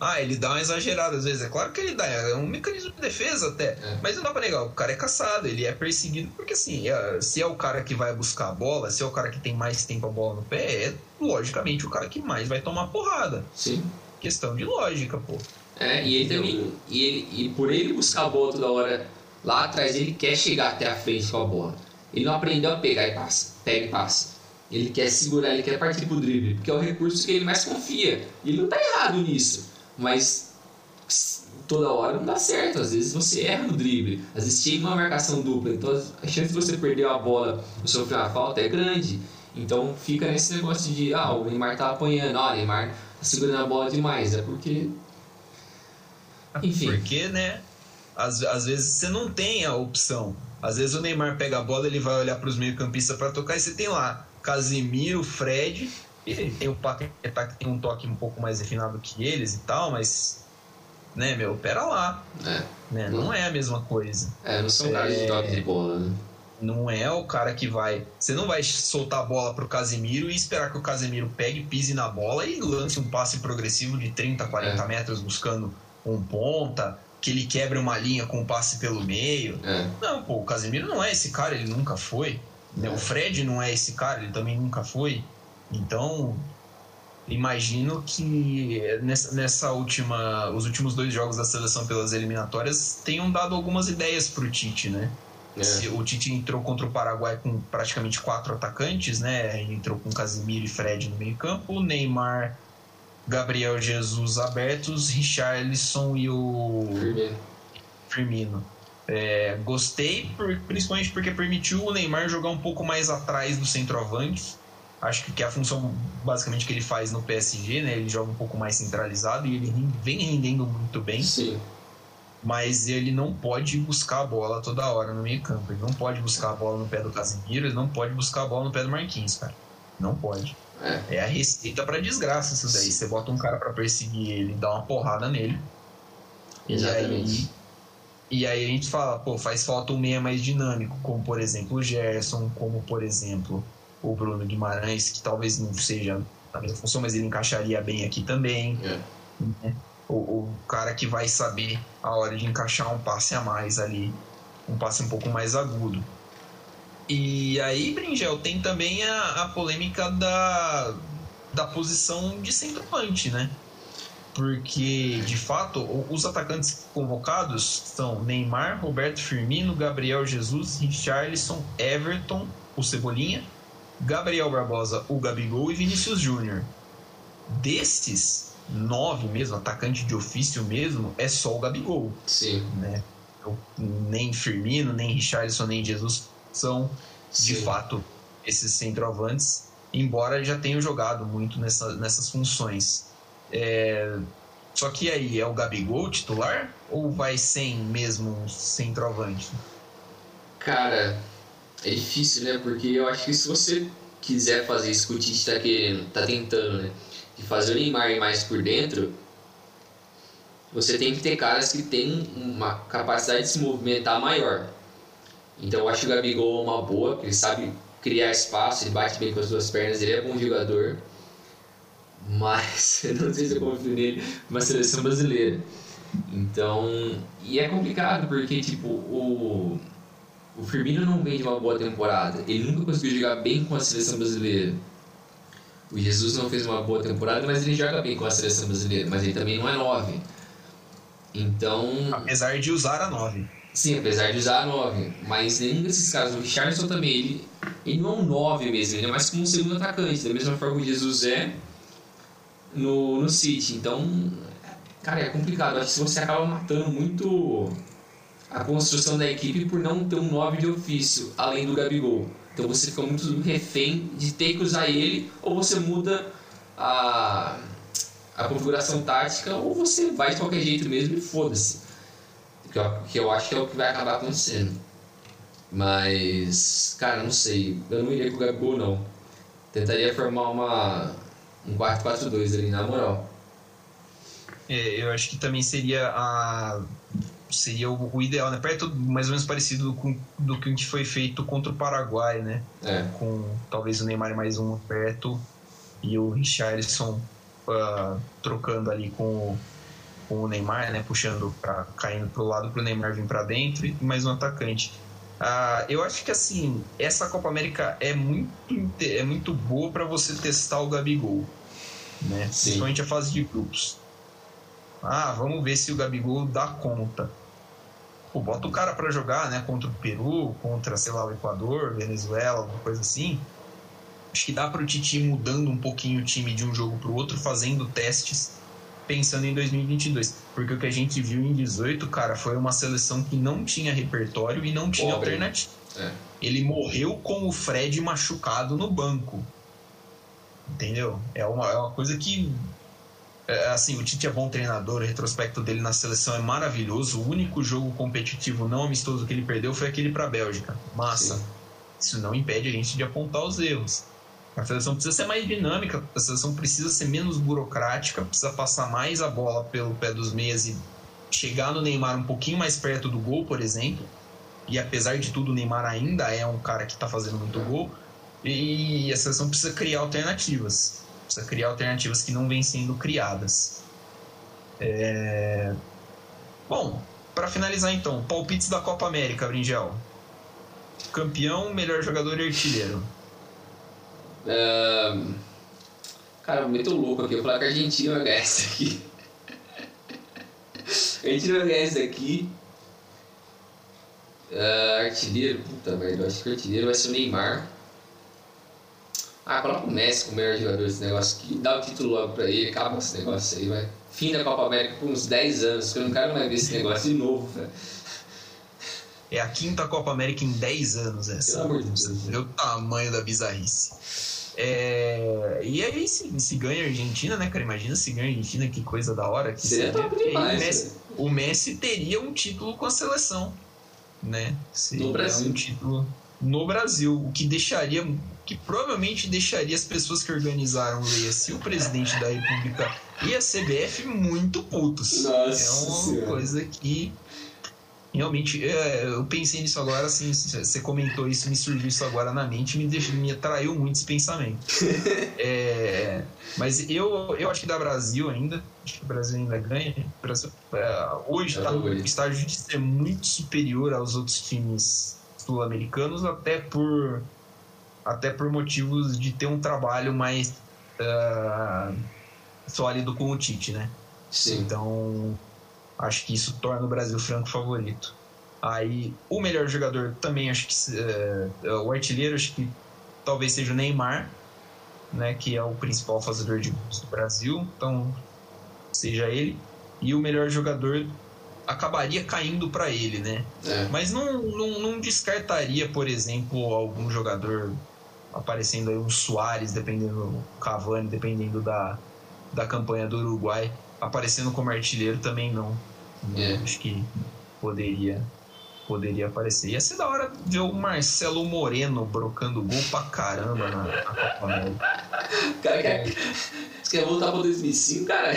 Ah, ele dá uma exagerada às vezes. É claro que ele dá, é um mecanismo de defesa até. É. Mas não dá pra negar, o cara é caçado, ele é perseguido. Porque assim, é, se é o cara que vai buscar a bola, se é o cara que tem mais tempo a bola no pé, é logicamente o cara que mais vai tomar porrada. Sim. Questão de lógica, pô. É, e ele também. E, ele, e por ele buscar a bola toda hora lá atrás, ele quer chegar até a frente com a bola. Ele não aprendeu a pegar e passa. Pega e passa. Ele quer segurar, ele quer partir pro drible, porque é o recurso que ele mais confia. E ele não tá errado nisso. Mas toda hora não dá certo. Às vezes você erra no drible, às vezes tem uma marcação dupla, então a chance de você perder a bola ou sofrer uma falta é grande. Então fica nesse negócio de, ah, o Neymar tá apanhando, ah, o Neymar tá segurando a bola demais. É porque. Enfim. Porque, né? Às, às vezes você não tem a opção. Às vezes o Neymar pega a bola, ele vai olhar para os meio-campistas para tocar e você tem lá Casimiro, Fred ele tem o Paquetá que tem um toque um pouco mais refinado que eles e tal, mas. Né, meu, pera lá. É. Né, não, não é a mesma coisa. É, não são caras de toque de bola, né? Não é o cara que vai. Você não vai soltar a bola pro Casemiro e esperar que o Casemiro pegue, pise na bola e lance um passe progressivo de 30, 40 é. metros buscando um ponta, que ele quebre uma linha com um passe pelo meio. É. Não, pô, o Casemiro não é esse cara, ele nunca foi. Né? O é. Fred não é esse cara, ele também nunca foi. Então, imagino que nessa, nessa última, os últimos dois jogos da seleção pelas eliminatórias tenham dado algumas ideias para o Tite, né? É. O Tite entrou contra o Paraguai com praticamente quatro atacantes, né? Ele entrou com Casimiro e Fred no meio-campo, Neymar, Gabriel Jesus abertos, Richarlison e o Firmino. Firmino. É, gostei, por, principalmente porque permitiu o Neymar jogar um pouco mais atrás do centroavante Acho que, que é a função basicamente que ele faz no PSG, né? Ele joga um pouco mais centralizado e ele vem rendendo muito bem. Sim. Mas ele não pode buscar a bola toda hora no meio campo. Ele não pode buscar a bola no pé do Casemiro, ele não pode buscar a bola no pé do Marquinhos, cara. Não pode. É, é a receita para desgraça isso daí. Você bota um cara para perseguir ele, dá uma porrada nele. Exatamente. E aí, e aí a gente fala, pô, faz falta um meia mais dinâmico, como por exemplo o Gerson, como por exemplo o Bruno Guimarães, que talvez não seja a mesma função, mas ele encaixaria bem aqui também. É. Né? O, o, cara que vai saber a hora de encaixar um passe a mais ali, um passe um pouco mais agudo. E aí, Bringel, tem também a, a polêmica da, da posição de centroavante, né? Porque, de fato, os atacantes convocados são Neymar, Roberto Firmino, Gabriel Jesus, Richarlison, Everton, o Cebolinha, Gabriel Barbosa, o Gabigol e Vinícius Júnior. Desses nove mesmo, atacante de ofício mesmo, é só o Gabigol. Sim. Né? Nem Firmino, nem Richardson, nem Jesus são, Sim. de fato, esses centroavantes, embora já tenham jogado muito nessa, nessas funções. É... Só que aí, é o Gabigol titular ou vai sem mesmo um centroavante? Cara, é difícil, né? Porque eu acho que se você quiser fazer isso que o Tite tá querendo, tá tentando, né? De fazer o Neymar mais por dentro, você tem que ter caras que têm uma capacidade de se movimentar maior. Então eu acho o Gabigol é uma boa, ele sabe criar espaço, ele bate bem com as duas pernas, ele é bom jogador. Mas eu não sei se eu confio nele uma seleção brasileira. Então, e é complicado porque tipo o o Firmino não vem de uma boa temporada. Ele nunca conseguiu jogar bem com a seleção brasileira. O Jesus não fez uma boa temporada, mas ele joga bem com a seleção brasileira. Mas ele também não é 9. Então. Apesar de usar a 9. Sim, apesar de usar a 9. Mas nenhum desses casos. O Richardson também, ele, ele não é um 9 mesmo. Ele é mais como um segundo atacante. Da mesma forma que o Jesus é no, no City. Então, cara, é complicado. Acho que você acaba matando muito a construção da equipe por não ter um 9 de ofício, além do Gabigol. Então você fica muito refém de ter que usar ele, ou você muda a, a configuração tática, ou você vai de qualquer jeito mesmo e foda-se. Que, eu, que eu acho que é o que vai acabar acontecendo. Mas, cara, não sei. Eu não iria com o Gabigol, não. Tentaria formar uma, um 4-4-2 ali, na moral. É, eu acho que também seria a seria o, o, ideal, né? Perto mais ou menos parecido com do que foi feito contra o Paraguai, né? É. Com talvez o Neymar mais um perto e o Richarlison uh, trocando ali com o, com o Neymar, né? Puxando para caindo pro lado para o Neymar vir para dentro e mais um atacante. Uh, eu acho que assim essa Copa América é muito é muito boa para você testar o Gabigol, né? Sim. Principalmente a fase de grupos. Ah, vamos ver se o Gabigol dá conta. Pô, bota o cara para jogar, né? Contra o Peru, contra, sei lá, o Equador, Venezuela, alguma coisa assim. Acho que dá para o Titi mudando um pouquinho o time de um jogo para o outro, fazendo testes, pensando em 2022. Porque o que a gente viu em 18, cara, foi uma seleção que não tinha repertório e não tinha Pobre. alternativa. É. Ele morreu com o Fred machucado no banco. Entendeu? É uma, é uma coisa que é, assim, o Tite é bom treinador, o retrospecto dele na seleção é maravilhoso. O único jogo competitivo não amistoso que ele perdeu foi aquele para a Bélgica. Massa. Sim. Isso não impede a gente de apontar os erros. A seleção precisa ser mais dinâmica, a seleção precisa ser menos burocrática, precisa passar mais a bola pelo pé dos meias e chegar no Neymar um pouquinho mais perto do gol, por exemplo. E apesar de tudo, o Neymar ainda é um cara que está fazendo muito gol. E a seleção precisa criar alternativas precisa criar alternativas que não vêm sendo criadas. É... Bom, para finalizar então, palpites da Copa América, Bringel. Campeão, melhor jogador e artilheiro. Ahn, Cara, eu meto louco aqui. Eu falar que a Argentina vai ganhar isso aqui. A Argentina vai ganhar isso aqui. Ah, artilheiro, puta merda. Eu acho que o artilheiro vai ser o Neymar. Ah, coloca o Messi como melhor jogador desse negócio aqui. Dá o título logo pra ele. Acaba esse negócio aí, vai. Fim da Copa América por uns 10 anos. Porque eu não quero mais ver esse negócio de novo, velho. É a quinta Copa América em 10 anos essa. Pelo amor de Deus. Vê o tamanho da bizarrice. É... E aí, se, se ganha a Argentina, né, cara? Imagina se ganha a Argentina, que coisa da hora. Que Seria top demais, o, Messi, o Messi teria um título com a seleção, né? Seria No Brasil. um título no Brasil, o que deixaria, que provavelmente deixaria as pessoas que organizaram o leia-se o presidente da República e a CBF muito putos. Nossa é uma Senhora. coisa que realmente é, eu pensei nisso agora, assim, você comentou isso, me surgiu isso agora na mente, me, deixou, me atraiu muito esse pensamento. É, mas eu, eu acho que dá Brasil ainda, acho que o Brasil ainda ganha. O Brasil, é, hoje está no estágio de ser muito superior aos outros times sul-americanos, até por até por motivos de ter um trabalho mais ah, sólido com o Tite, né? Sim. Então, acho que isso torna o Brasil franco favorito. Aí, o melhor jogador também acho que eh, o artilheiro acho que talvez seja o Neymar, né, que é o principal fazedor de gols do Brasil. Então, seja ele. E o melhor jogador acabaria caindo para ele, né? É. Mas não, não, não descartaria, por exemplo, algum jogador aparecendo aí, um Soares, dependendo, o Cavani, dependendo da, da campanha do Uruguai, aparecendo como artilheiro também não. Não É. Acho que poderia, poderia aparecer. Ia ser da hora ver o Marcelo Moreno brocando gol pra caramba na, na Copa América. Cara, quer... Você quer voltar pra 2005, cara?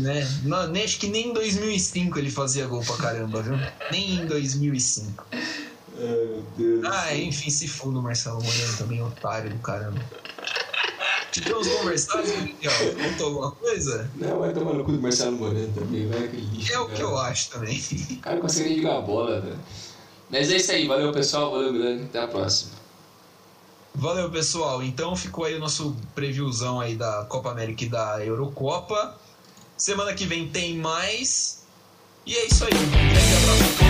Né? Não, nem, acho que nem em 2005 ele fazia gol pra caramba, viu? Nem em 2005. Ai, meu Deus. Ah, enfim, se fundo o Marcelo Moreno também, otário do caramba. Tivemos conversados, Miguel? Contou alguma coisa? Não, vai tomar no cu do Marcelo Moreno também, vai que lixo. É o cara. que eu acho também. O cara não consegue nem jogar bola, velho. Mas é isso aí, valeu pessoal, valeu grande, até a próxima. Valeu, pessoal. Então ficou aí o nosso previewzão aí da Copa América e da Eurocopa. Semana que vem tem mais. E é isso aí.